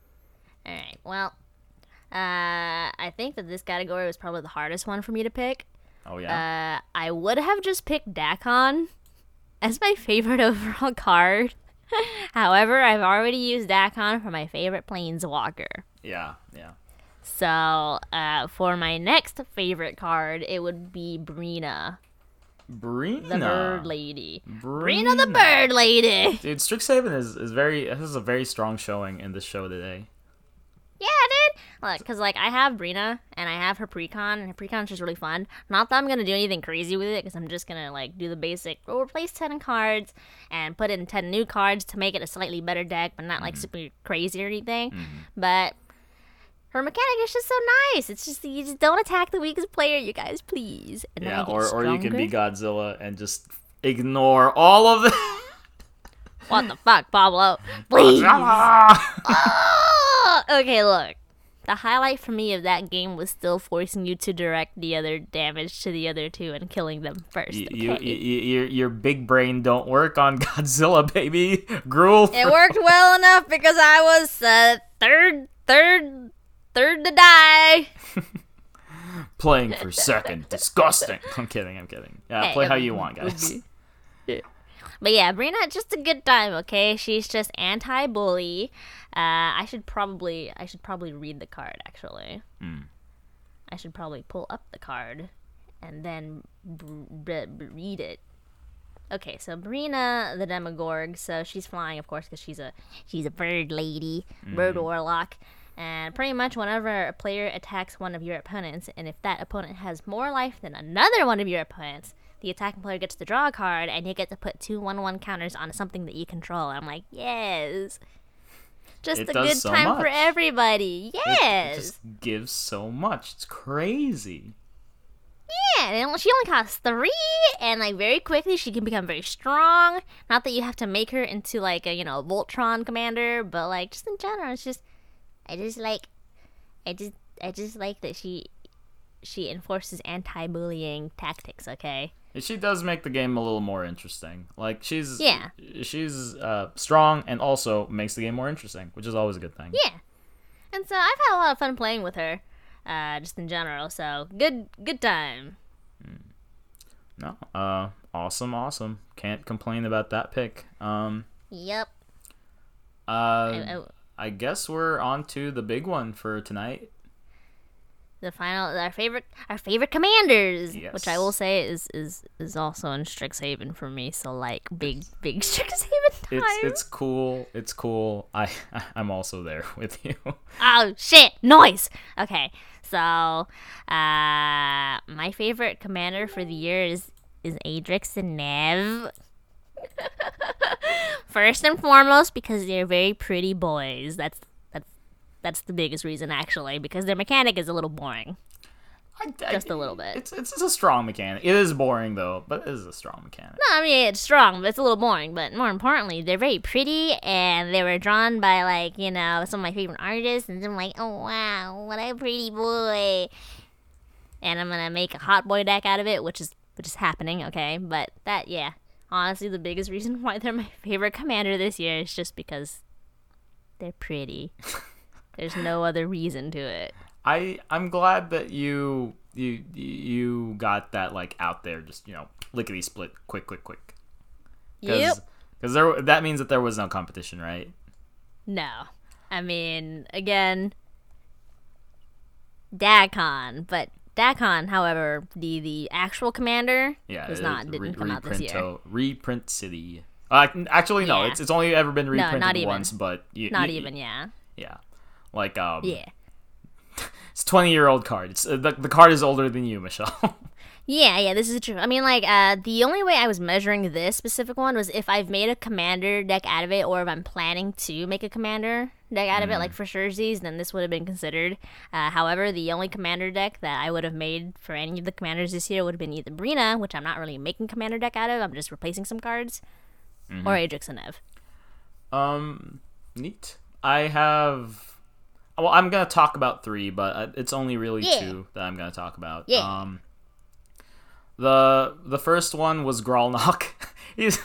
[SPEAKER 1] All right. Well, uh, I think that this category was probably the hardest one for me to pick.
[SPEAKER 2] Oh yeah.
[SPEAKER 1] Uh, I would have just picked Dakkon as my <laughs> favorite overall card. <laughs> However, I've already used Dakkon for my favorite Planeswalker.
[SPEAKER 2] yeah, yeah.
[SPEAKER 1] So, uh, for my next favorite card, it would be Breena,
[SPEAKER 2] Breena.
[SPEAKER 1] the Bird Lady.
[SPEAKER 2] Breena,
[SPEAKER 1] Breena the Bird Lady.
[SPEAKER 2] Dude, Strixhaven is, is very has a very strong showing in this show today.
[SPEAKER 1] Yeah, dude. Look, cause like I have Breena and I have her precon, and her precon's just really fun. Not that I'm gonna do anything crazy with it, cause I'm just gonna like do the basic. We'll replace ten cards and put in ten new cards to make it a slightly better deck, but not like mm-hmm. super crazy or anything. Mm-hmm. But her mechanic is just so nice. It's just you just don't attack the weakest player, you guys, please. And
[SPEAKER 2] Yeah, or or you can be. Godzilla and just ignore all of the.
[SPEAKER 1] What the fuck, Pablo? <laughs> Please. <laughs> Okay, look. The highlight for me of that game was still forcing you to direct the other damage to the other two and killing them first. Okay?
[SPEAKER 2] you, you, your your big brain don't work on <laughs> Godzilla, baby. Gruel.
[SPEAKER 1] it worked well enough because I was uh, third, third, third to die. <laughs>
[SPEAKER 2] playing for second. Disgusting. I'm kidding. I'm kidding. Yeah,
[SPEAKER 1] Hey,
[SPEAKER 2] play how you want, guys.
[SPEAKER 1] But yeah, Breena, just a good time, okay? She's just anti-bully. Uh, I should probably, I should probably read the card actually. I should probably pull up the card and then b- b- b- read it. Okay, so Breena the Demagogue, so she's flying, of course, because she's a she's a bird lady, bird warlock, and pretty much whenever a player attacks one of your opponents, and if that opponent has more life than another one of your opponents, the attacking player gets to draw a card, and you get to put two one-one counters on something that you control. I'm like, yes, just
[SPEAKER 2] It
[SPEAKER 1] a good
[SPEAKER 2] so
[SPEAKER 1] time for everybody. Yes.
[SPEAKER 2] It just gives so much. It's crazy.
[SPEAKER 1] Yeah, and she only costs three, and like very quickly she can become very strong. Not that you have to make her into like a you know Voltron commander, but like just in general, it's just I just like I just I just like that she she enforces anti-bullying tactics. Okay,
[SPEAKER 2] She does make the game a little more interesting. Like she's
[SPEAKER 1] Yeah.
[SPEAKER 2] she's uh, strong and also makes the game more interesting, which is always a good thing.
[SPEAKER 1] yeah, and so I've had a lot of fun playing with her, uh, just in general. So good good time.
[SPEAKER 2] No, uh, awesome, awesome. Can't complain about that pick. Um,
[SPEAKER 1] Yep.
[SPEAKER 2] uh,
[SPEAKER 1] I-
[SPEAKER 2] I guess we're on to the big one for tonight.
[SPEAKER 1] The final our favorite our favorite commanders which i will say is is is also in strixhaven for me. So like big big <laughs> strixhaven time
[SPEAKER 2] It's it's cool. It's cool. I <laughs> I'm also there <laughs> with you.
[SPEAKER 1] oh shit. Noise okay. So uh my favorite commander for the year is is adrix and nev first and foremost because they're very pretty boys. That's that's the biggest reason actually because their mechanic is a little boring
[SPEAKER 2] I, I-
[SPEAKER 1] Just a little bit.
[SPEAKER 2] It's, it's it's a strong mechanic. It is boring though, but it is a strong mechanic.
[SPEAKER 1] No, I mean it's strong, but it's a little boring. But more importantly, they're very pretty, and they were drawn by like you know some of my favorite artists, and I'm like, oh wow, what a pretty boy. And I'm gonna make a hot boy deck out of it, which is which is happening, okay? But that yeah, honestly, the biggest <laughs> reason why they're my favorite commander this year is just because they're pretty. <laughs> There's no other reason to it.
[SPEAKER 2] I I'm glad that you you you got that like out there. Just you know, lickety split, quick, quick, quick.
[SPEAKER 1] Yep.
[SPEAKER 2] Because there that means that there was no competition, right?
[SPEAKER 1] No. I mean, again, Dakkon, but Dakkon, however, the the actual commander
[SPEAKER 2] Yeah,
[SPEAKER 1] was not didn't come out this year.
[SPEAKER 2] Reprint City. Uh, actually, no.
[SPEAKER 1] Yeah.
[SPEAKER 2] It's it's only ever been reprinted
[SPEAKER 1] not even.
[SPEAKER 2] once, but you,
[SPEAKER 1] Not
[SPEAKER 2] you-
[SPEAKER 1] even, yeah.
[SPEAKER 2] Yeah, like um,
[SPEAKER 1] Yeah. <laughs>
[SPEAKER 2] it's twenty year old card. It's uh, the the card is older than you, Michelle. <laughs>
[SPEAKER 1] Yeah, yeah, this is true. I mean, like, uh, the only way I was measuring this specific one was if I've made a commander deck out of it, or if I'm planning to make a commander deck out of it, like for Sherzies, then this would have been considered. Uh, however, the only commander deck that I would have made for any of the commanders this year would have been either Breena, which I'm not really making commander deck out of, I'm just replacing some cards, or Adrix and Nev.
[SPEAKER 2] Um, neat. I have. Well, I'm gonna talk about three, but uh, it's only really
[SPEAKER 1] Yeah.
[SPEAKER 2] two that I'm gonna talk about.
[SPEAKER 1] Yeah.
[SPEAKER 2] Um, the the first one was Grolnok. <laughs> he's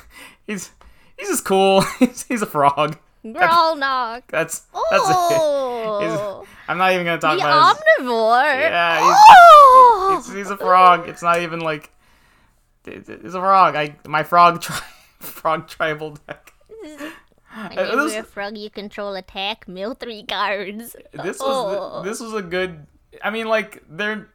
[SPEAKER 2] he's he's just cool. <laughs> he's, he's a frog.
[SPEAKER 1] Girl knock.
[SPEAKER 2] That's that's it. <laughs>
[SPEAKER 1] Oh,
[SPEAKER 2] He's- I'm not even gonna talk
[SPEAKER 1] the
[SPEAKER 2] about his,
[SPEAKER 1] omnivore.
[SPEAKER 2] Yeah, he's-
[SPEAKER 1] oh,
[SPEAKER 2] He's, he's a frog. It's not even like it's a frog. I my frog tri- frog tribal deck.
[SPEAKER 1] Whenever
[SPEAKER 2] this-
[SPEAKER 1] a frog you control attack, mill three cards.
[SPEAKER 2] This was
[SPEAKER 1] Oh.
[SPEAKER 2] this was a good. I mean, like they're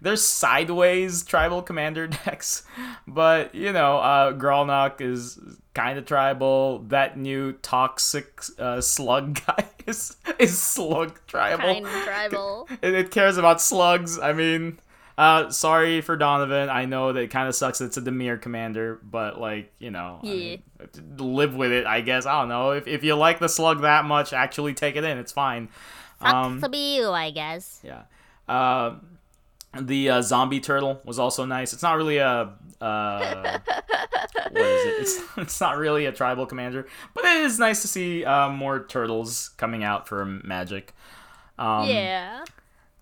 [SPEAKER 2] they're sideways tribal commander <laughs> decks, but you know, uh, Grolnok is kind of tribal. That new toxic uh, slug <laughs> guy is is slug tribal.
[SPEAKER 1] kind of tribal.
[SPEAKER 2] it, it cares about slugs. I mean, uh, sorry for Donovan. I know that it kind of sucks. that It's a Dimir commander, but like you know, I
[SPEAKER 1] Yeah.
[SPEAKER 2] mean, live with it. I guess I don't know if if you like the slug that much, actually take it in. It's fine. Um,
[SPEAKER 1] Fuck you, I guess.
[SPEAKER 2] yeah. Uh, the uh, zombie turtle was also nice. It's not really a uh, <laughs> what is it? It's <laughs> it's not really a tribal commander, but it is nice to see uh, more turtles coming out for Magic. Um,
[SPEAKER 1] yeah.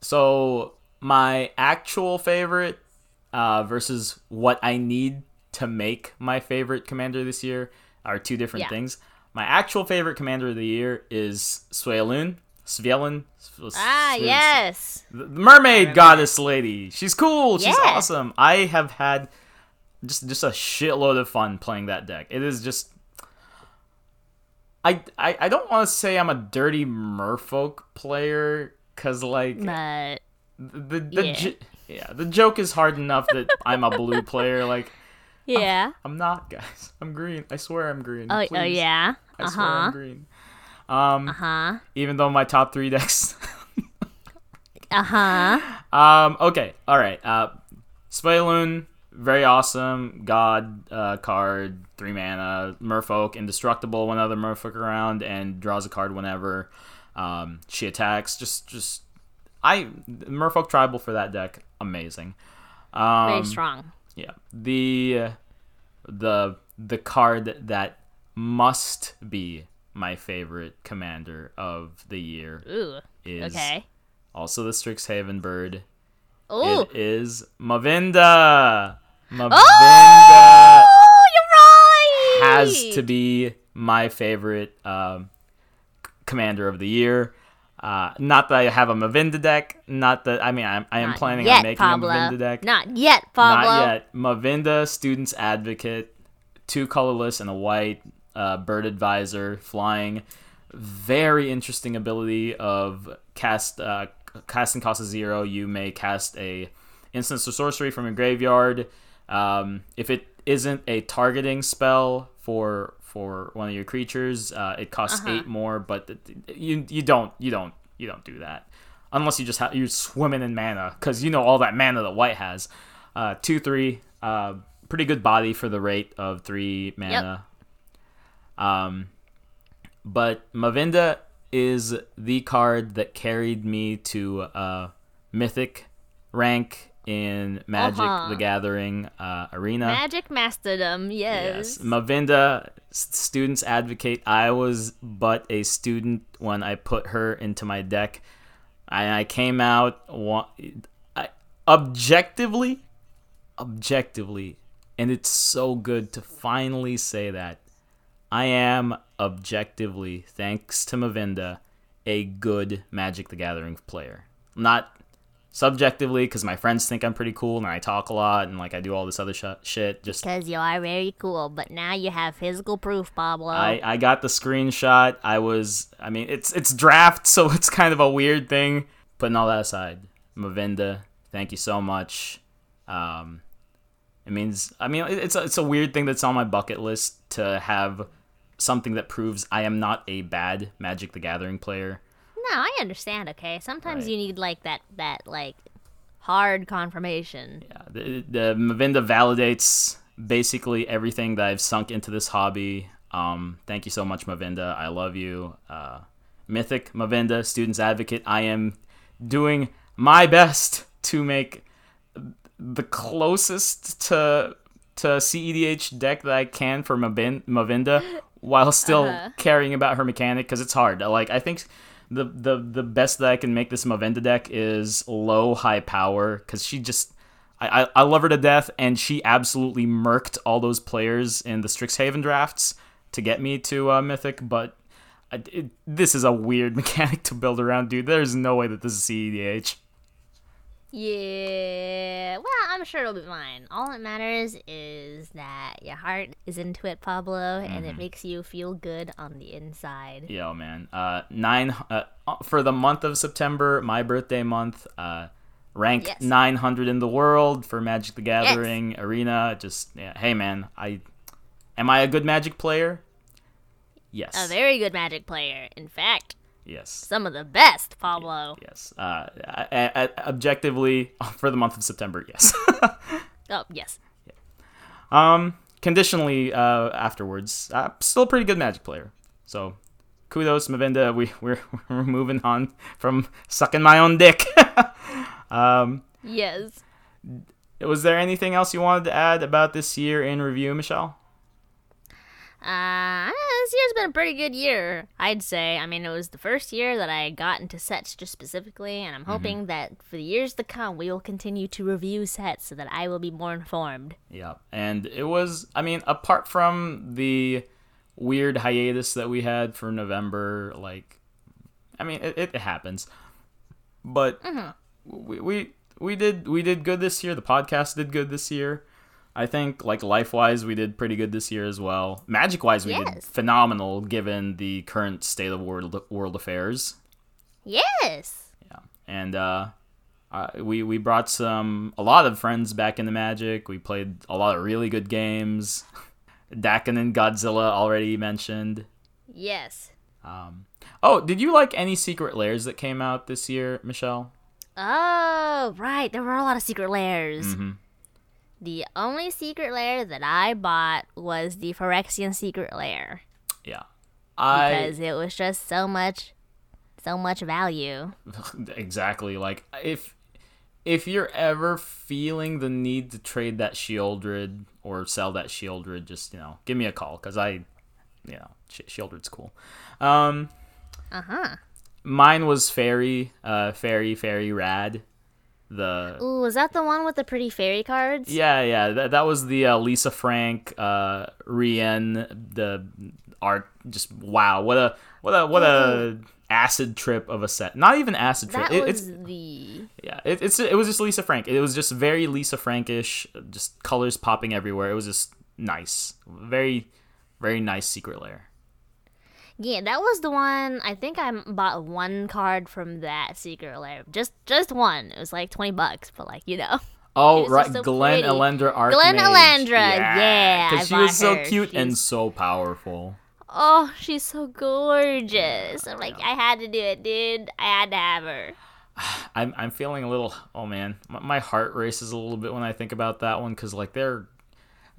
[SPEAKER 2] so my actual favorite uh, versus what I need to make my favorite commander this year are two different
[SPEAKER 1] Yeah.
[SPEAKER 2] things. My actual favorite commander of the year is Svyelun. Svyelun.
[SPEAKER 1] Ah, yes.
[SPEAKER 2] The mermaid goddess lady. She's cool. She's
[SPEAKER 1] Yeah.
[SPEAKER 2] awesome. I have had just just a shitload of fun playing that deck. It is just I I, I don't want to say I'm a dirty merfolk player cuz like
[SPEAKER 1] But
[SPEAKER 2] the the
[SPEAKER 1] Yeah.
[SPEAKER 2] j- yeah, the joke is hard enough that I'm a blue <laughs> player like
[SPEAKER 1] yeah.
[SPEAKER 2] I'm not, guys. I'm green. I swear I'm green.
[SPEAKER 1] Oh, oh yeah.
[SPEAKER 2] I
[SPEAKER 1] Uh
[SPEAKER 2] swear I'm
[SPEAKER 1] huh.
[SPEAKER 2] green. Um
[SPEAKER 1] Uh huh.
[SPEAKER 2] even though my top 3 decks <laughs>
[SPEAKER 1] Uh huh.
[SPEAKER 2] Um. Okay. All right. Uh, Spaloon, very awesome. God uh, card, three mana. Merfolk, indestructible when other Merfolk around, and draws a card whenever. Um, she attacks. Just, just. I Merfolk tribal for that deck. Amazing. Um,
[SPEAKER 1] Very strong.
[SPEAKER 2] Yeah. The the the card that must be my favorite commander of the year
[SPEAKER 1] Ooh.
[SPEAKER 2] is
[SPEAKER 1] Okay.
[SPEAKER 2] also the Strixhaven bird.
[SPEAKER 1] Ooh.
[SPEAKER 2] It is Mavinda. Mavinda
[SPEAKER 1] Oh, you're right.
[SPEAKER 2] has to be my favorite um, commander of the year. Uh, not that I have a Mavinda deck. Not that I mean I'm, I am planning
[SPEAKER 1] yet,
[SPEAKER 2] on making
[SPEAKER 1] Pablo.
[SPEAKER 2] a Mavinda deck.
[SPEAKER 1] Not yet, Pablo.
[SPEAKER 2] Not yet. Mavinda, Student's Advocate, two colorless and a white, uh, Bird Advisor, flying. Very interesting ability of cast uh, casting cost of zero. You may cast a instance or sorcery from your graveyard. Um, if it isn't a targeting spell for for one of your creatures, uh, it costs
[SPEAKER 1] Uh-huh.
[SPEAKER 2] eight more. But you you don't you don't you don't do that unless you just have you're swimming in mana because you know all that mana that white has. Uh, two three, uh, pretty good body for the rate of three mana. Um, but Mavinda is the card that carried me to uh, mythic rank in Magic
[SPEAKER 1] Uh-huh.
[SPEAKER 2] the Gathering uh, arena.
[SPEAKER 1] Magic Masterdom,
[SPEAKER 2] Yes,
[SPEAKER 1] yes.
[SPEAKER 2] Mavinda, students advocate. I was but a student when I put her into my deck. I, I came out I, objectively, objectively, and it's so good to finally say that. I am objectively, thanks to Mavinda, a good Magic the Gathering player. Not subjectively, because my friends think I'm pretty cool and I talk a lot and like I do all this other sh- shit. Just
[SPEAKER 1] Because you are very cool, but now you have physical proof, Pablo.
[SPEAKER 2] I, I got the screenshot. I was I mean it's it's draft, so <laughs> it's kind of a weird thing. Putting all that aside, Mavinda, thank you so much. Um, it means I mean it- it's a, it's a weird thing that's on my bucket list to have something that proves I am not a bad Magic the Gathering player.
[SPEAKER 1] I understand. Okay, sometimes
[SPEAKER 2] Right.
[SPEAKER 1] you need like that, that like hard confirmation.
[SPEAKER 2] Yeah, the, the Mavinda validates basically everything that I've sunk into this hobby. Um, thank you so much, Mavinda. I love you. Uh, Mythic Mavinda, Students Advocate. I am doing my best to make the closest to to CEDH deck that I can for Mavin- Mavinda while still
[SPEAKER 1] Uh-huh.
[SPEAKER 2] caring about her mechanic because it's hard. Like I think the the the best that I can make this Mavinda deck is low high power because she just I, I I love her to death and she absolutely murked all those players in the Strixhaven drafts to get me to uh, Mythic, but. It, this is a weird <laughs> mechanic to build around, dude. There's no way that this is CEDH.
[SPEAKER 1] Yeah, well, I'm sure it'll be fine. All that matters is that your heart is into it, Pablo, and it makes you feel good on the inside.
[SPEAKER 2] Yo, man. Uh, nine uh, for the month of September, my birthday month. Uh, ranked
[SPEAKER 1] Yes.
[SPEAKER 2] 900 in the world for Magic the Gathering arena. Just yeah. Hey, man. I am I a good Magic player? Yes.
[SPEAKER 1] A very good magic player. In fact,
[SPEAKER 2] yes.
[SPEAKER 1] some of the best, Pablo.
[SPEAKER 2] Yes. Uh, I, I, objectively, <laughs> for the month of September, yes. <laughs>
[SPEAKER 1] Oh, yes.
[SPEAKER 2] um, conditionally, uh, afterwards, uh, still a pretty good Magic player. So, kudos, Mavinda. We <laughs> we're, we're moving on from sucking my own dick. um,
[SPEAKER 1] Yes.
[SPEAKER 2] was there anything else you wanted to add about this year in review, Michelle?
[SPEAKER 1] Uh, this year's been a pretty good year, I'd say. I mean, it was the first year that I got into sets just specifically, and I'm hoping that for the years to come, we will continue to review sets so that I will be more informed.
[SPEAKER 2] Yeah, and it was. I mean, apart from the weird hiatus that we had for November, like, I mean, it, it happens. But we, we we did we did good this year. The podcast did good this year. I think like life wise, we did pretty good this year as well. Magic wise, we did phenomenal given the current state of world world affairs.
[SPEAKER 1] Yes!
[SPEAKER 2] Yeah, and uh, uh, we we brought some a lot of friends back into Magic. We played a lot of really good games. <laughs> Dakkon and Godzilla already mentioned.
[SPEAKER 1] Yes.
[SPEAKER 2] Um, oh, did you like any secret lairs that came out this year, Michelle?
[SPEAKER 1] Oh, right. There were a lot of secret lairs.
[SPEAKER 2] Mhm.
[SPEAKER 1] The only secret lair that I bought was the Phyrexian secret lair
[SPEAKER 2] Yeah, I
[SPEAKER 1] because it was just so much, so much value. <laughs>
[SPEAKER 2] exactly like if if you're ever feeling the need to trade that Sheoldred or sell that Sheoldred, just you know, give me a call because I, you know, Sh- Sheoldred's cool. Um,
[SPEAKER 1] Uh huh.
[SPEAKER 2] mine was fairy, uh, fairy, fairy rad. The
[SPEAKER 1] Ooh, was that the one with the pretty fairy cards?
[SPEAKER 2] yeah, yeah, that, that was the uh, Lisa Frank, uh, Rien, the art. Just wow, what a what a what a acid trip of a set. Not even acid trip.
[SPEAKER 1] That
[SPEAKER 2] It-
[SPEAKER 1] was
[SPEAKER 2] it's
[SPEAKER 1] the
[SPEAKER 2] yeah, it, it's it was just Lisa Frank. It was just very Lisa Frankish, just colors popping everywhere. It was just nice, very very nice secret lair.
[SPEAKER 1] Yeah. That was the one. I think I bought one card from that secret lair. Just just one. It was like twenty bucks, but like you know. <laughs>
[SPEAKER 2] Oh right,
[SPEAKER 1] so
[SPEAKER 2] Glen
[SPEAKER 1] pretty.
[SPEAKER 2] Elendra Archmage.
[SPEAKER 1] Glen Elendra, yeah,
[SPEAKER 2] because she was so
[SPEAKER 1] her.
[SPEAKER 2] cute and so powerful.
[SPEAKER 1] Oh, she's so gorgeous. I'm like, I had to do it, dude. I had to have her. <sighs>
[SPEAKER 2] I'm I'm feeling a little. Oh man, my, my heart races a little bit when I think about that one because like they're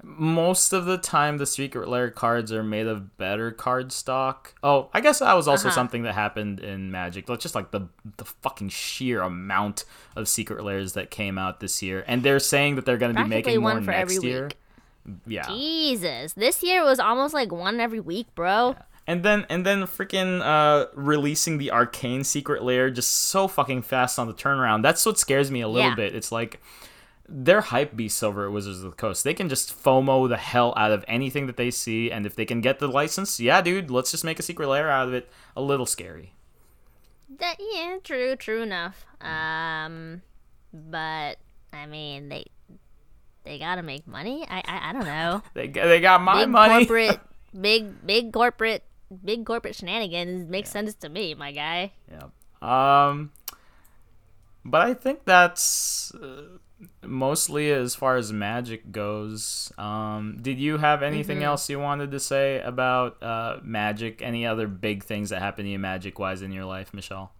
[SPEAKER 2] most of the time the secret lair cards are made of better card stock. Oh, I guess that was also
[SPEAKER 1] Uh-huh.
[SPEAKER 2] something that happened in Magic. Like just like the the fucking sheer amount of secret lairs that came out this year, and they're saying that they're going to be making more next
[SPEAKER 1] every
[SPEAKER 2] year.
[SPEAKER 1] week.
[SPEAKER 2] Yeah.
[SPEAKER 1] Jesus, this year was almost like one every week, bro.
[SPEAKER 2] And then and then freaking uh releasing the arcane secret lair just so fucking fast on the turnaround. That's what scares me a little
[SPEAKER 1] Yeah.
[SPEAKER 2] bit. It's like they're hype beasts over at Wizards of the Coast. They can just FOMO the hell out of anything that they see, and if they can get the license, yeah, dude, let's just make a secret lair out of it. A little scary.
[SPEAKER 1] That yeah, true, true enough. Um, but I mean, they they gotta make money. I I, I don't know. <laughs>
[SPEAKER 2] They they got my
[SPEAKER 1] big
[SPEAKER 2] money.
[SPEAKER 1] corporate, <laughs> big big corporate, big corporate shenanigans makes sense to me, my guy.
[SPEAKER 2] Yeah. Um, but I think that's uh, mostly as far as magic goes. Um, did you have anything
[SPEAKER 1] Mm-hmm.
[SPEAKER 2] else you wanted to say about uh, magic? Any other big things that happened to you magic wise in your life, Michelle?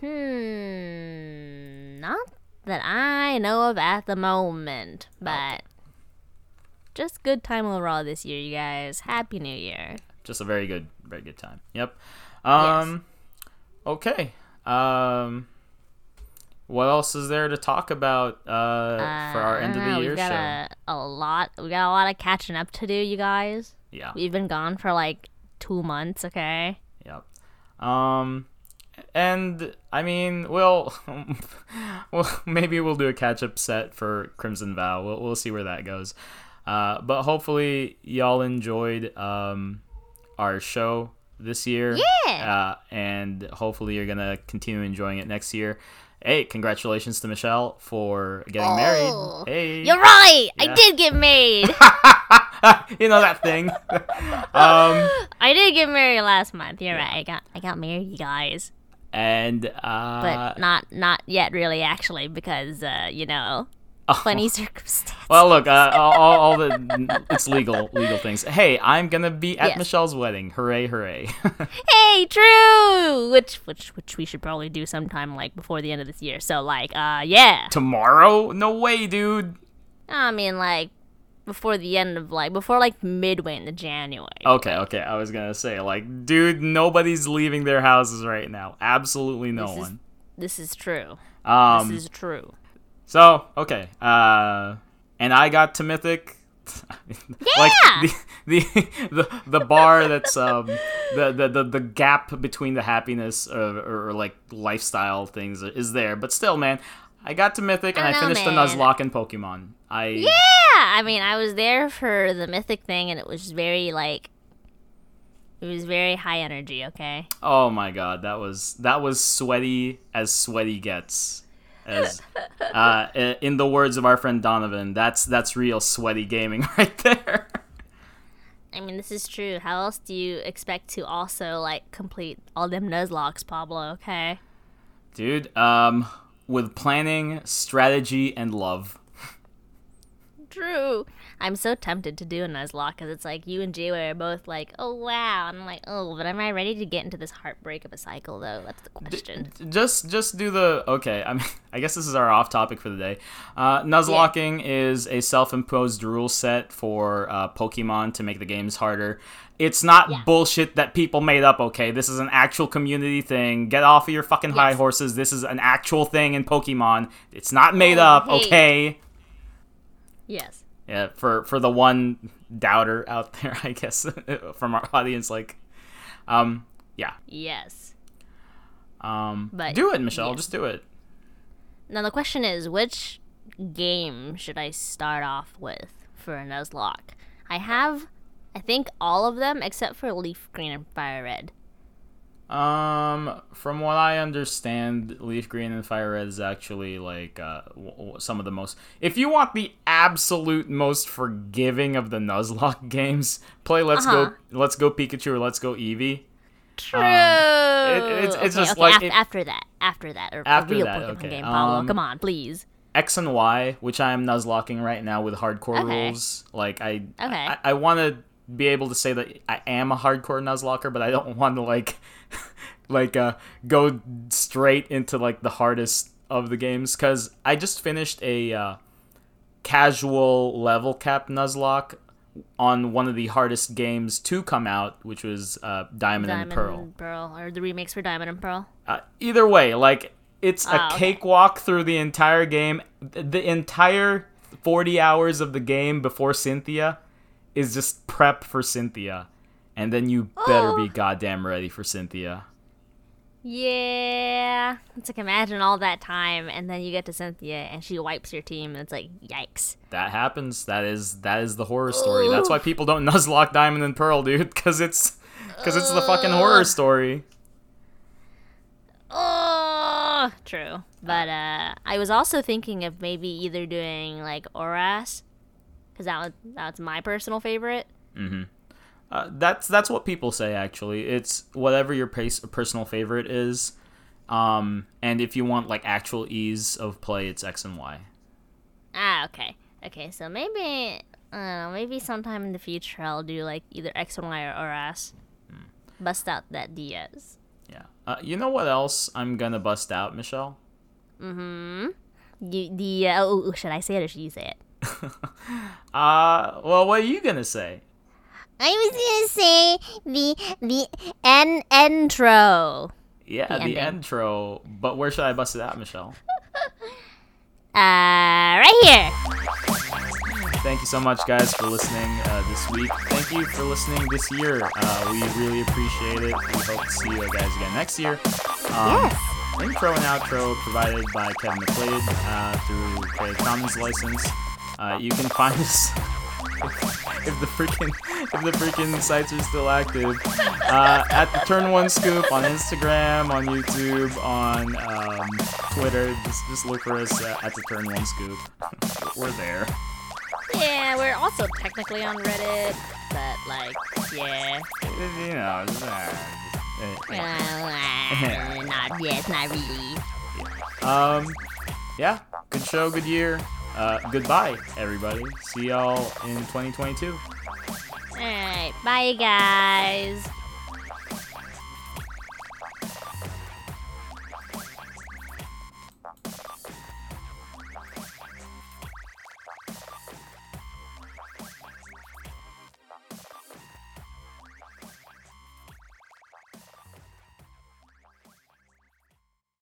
[SPEAKER 1] Hmm, not that I know of at the moment. But just good time overall this year, you guys. Happy New Year.
[SPEAKER 2] Just a very good, very good time. Yep. Um. Okay. Um. What else is there to talk about uh, for our end of the
[SPEAKER 1] Uh,
[SPEAKER 2] year
[SPEAKER 1] We've got
[SPEAKER 2] show?
[SPEAKER 1] a, a lot. We got a lot of catching up to do, you guys.
[SPEAKER 2] Yeah.
[SPEAKER 1] We've been gone for like two months. Okay.
[SPEAKER 2] Yep. Um, and I mean, we'll, <laughs> well, maybe we'll do a catch-up set for Crimson Vow. We'll we'll see where that goes. Uh, but hopefully y'all enjoyed um our show this year.
[SPEAKER 1] Yeah.
[SPEAKER 2] Uh, and hopefully you're gonna continue enjoying it next year. Hey, congratulations to Michelle for getting
[SPEAKER 1] Oh,
[SPEAKER 2] married. Hey,
[SPEAKER 1] You're right.
[SPEAKER 2] Yeah.
[SPEAKER 1] I did get married. <laughs>
[SPEAKER 2] you know that thing. <laughs> um,
[SPEAKER 1] I did get married last month. You're right. I got I got married, you guys.
[SPEAKER 2] and
[SPEAKER 1] But
[SPEAKER 2] uh,
[SPEAKER 1] not not yet really actually because uh, you know, funny <laughs> circumstances.
[SPEAKER 2] Well, look, uh, all, all, the it's legal, legal things. Hey, I'm gonna be at
[SPEAKER 1] Yes.
[SPEAKER 2] Michelle's wedding. Hooray, hooray! <laughs>
[SPEAKER 1] hey, true. Which which which we should probably do sometime like before the end of this year. So like, uh, yeah.
[SPEAKER 2] Tomorrow? No way, dude.
[SPEAKER 1] I mean like before the end of like before like midway into January.
[SPEAKER 2] Okay, okay. I was gonna say, like, dude, nobody's leaving their houses right now. Absolutely no
[SPEAKER 1] This is-
[SPEAKER 2] one.
[SPEAKER 1] This is true.
[SPEAKER 2] Um.
[SPEAKER 1] this is true.
[SPEAKER 2] So okay. Uh, and I got to Mythic. <laughs>
[SPEAKER 1] yeah!
[SPEAKER 2] like the, the the the bar that's um the, the the the gap between the happiness or, or like lifestyle things is there, but still, man, I got to Mythic and
[SPEAKER 1] I
[SPEAKER 2] I,
[SPEAKER 1] know,
[SPEAKER 2] finished
[SPEAKER 1] man.
[SPEAKER 2] the Nuzlocke in Pokemon. I
[SPEAKER 1] Yeah, I mean, I was there for the mythic thing, and it was very like, it was very high energy. Okay.
[SPEAKER 2] oh my god, that was that was sweaty as sweaty gets. As uh, in the words of our friend Donovan, that's that's real sweaty gaming <laughs> right there.
[SPEAKER 1] I mean, this is true. How else do you expect to also like complete all them Nuzlockes, Pablo? Okay.
[SPEAKER 2] Dude, um, with planning, strategy, and love.
[SPEAKER 1] True. I'm so tempted to do a Nuzlocke because it's like you and Jay are both like, oh wow, and I'm like, oh, but am I ready to get into this heartbreak of a cycle though? That's the question.
[SPEAKER 2] Just just do the okay. I mean, <laughs> I guess this is our off topic for the day. Uh, Nuzlocking is a self-imposed rule set for uh, Pokemon to make the games harder. It's not
[SPEAKER 1] Yeah.
[SPEAKER 2] bullshit that people made up. Okay, this is an actual community thing. Get off of your fucking high horses. This is an actual thing in Pokemon. It's not made
[SPEAKER 1] Oh,
[SPEAKER 2] up.
[SPEAKER 1] hey.
[SPEAKER 2] Okay.
[SPEAKER 1] Yes.
[SPEAKER 2] Yeah, for for the one doubter out <laughs> there, I guess <laughs> from our audience, like, um, yeah,
[SPEAKER 1] Yes.
[SPEAKER 2] um,
[SPEAKER 1] But,
[SPEAKER 2] do it, Michelle.
[SPEAKER 1] yes.
[SPEAKER 2] Just do it.
[SPEAKER 1] Now the question is, which game should I start off with for a Nuzlocke? I have, I think, all of them except for Leaf Green and Fire Red.
[SPEAKER 2] Um, from what I understand, Leaf Green and Fire Red is actually like uh, w- w- some of the most. If you want the absolute most forgiving of the Nuzlocke <laughs> games, play Let's
[SPEAKER 1] Uh-huh.
[SPEAKER 2] Go, Let's Go Pikachu or Let's Go Eevee.
[SPEAKER 1] True.
[SPEAKER 2] it's- it's just
[SPEAKER 1] okay,
[SPEAKER 2] like
[SPEAKER 1] af-
[SPEAKER 2] it-
[SPEAKER 1] after that, after that, or
[SPEAKER 2] After
[SPEAKER 1] a real
[SPEAKER 2] that,
[SPEAKER 1] Pokemon
[SPEAKER 2] okay,
[SPEAKER 1] game,
[SPEAKER 2] um,
[SPEAKER 1] Come on, please.
[SPEAKER 2] X and Y, which I am Nuzlocking right now with hardcore
[SPEAKER 1] Okay.
[SPEAKER 2] rules. Like I,
[SPEAKER 1] Okay.
[SPEAKER 2] I, I want to be able to say that I am a hardcore Nuzlocker, but I don't <laughs> want to like, <laughs> like uh, go straight into like the hardest of the games because I just finished a uh, casual level cap Nuzlocke on one of the hardest games to come out, which was uh, Diamond,
[SPEAKER 1] Diamond
[SPEAKER 2] and Pearl.
[SPEAKER 1] and Pearl, or the remakes for Diamond and Pearl.
[SPEAKER 2] Uh, either way, like it's a
[SPEAKER 1] Ah, okay.
[SPEAKER 2] cakewalk through the entire game. The entire 40 hours of the game before Cynthia is just prep for Cynthia. And then you better
[SPEAKER 1] Oh.
[SPEAKER 2] be goddamn ready for Cynthia.
[SPEAKER 1] Yeah, it's like imagine all that time, and then you get to Cynthia, and she wipes your team, and it's like, yikes.
[SPEAKER 2] That happens. That is that is the horror story. That's why people don't <laughs> nuzlocke Diamond and Pearl, dude, cuz it's cuz it's the fucking horror story.
[SPEAKER 1] Oh, true. But uh, I was also thinking of maybe either doing like Oras, because that was that's my personal favorite.
[SPEAKER 2] Uh, that's that's what people say actually. It's whatever your pace, personal favorite is. Um, and if you want like actual ease of play, it's X and Y.
[SPEAKER 1] Ah, okay, okay. So maybe I don't know. Maybe sometime in the future I'll do like either X and Y or Oras. Bust out that Diaz.
[SPEAKER 2] Yeah. Uh, you know what else I'm gonna bust out, Michelle?
[SPEAKER 1] Mm-hmm. You, the uh, oh, should I say it or should you say it? <laughs>
[SPEAKER 2] uh, well, what are you gonna say?
[SPEAKER 1] I was gonna say the the en intro.
[SPEAKER 2] Yeah,
[SPEAKER 1] The
[SPEAKER 2] the, intro. But where should I bust it out, Michelle? <laughs>
[SPEAKER 1] Uh, right here.
[SPEAKER 2] Thank you so much, guys, for listening uh, this week. Thank you for listening this year. Uh, we really appreciate it. We hope to see you guys again next year. Um,
[SPEAKER 1] Yes.
[SPEAKER 2] Intro and outro provided by Kevin MacLeod uh, through Creative Commons license. Uh, you can find us <laughs> <laughs> if the freaking if the freaking sites are still active uh, at the Turn One Scoop on Instagram, on YouTube, on um, Twitter. Just just look for us uh, at the Turn One Scoop. <laughs> We're there.
[SPEAKER 1] Yeah, we're also technically on Reddit, but like, yeah,
[SPEAKER 2] You know. just, uh, just, <laughs> uh,
[SPEAKER 1] not yet, not really.
[SPEAKER 2] Um, yeah, good show, good year. Uh, goodbye, everybody. See y'all in 2022.
[SPEAKER 1] All right, bye, guys.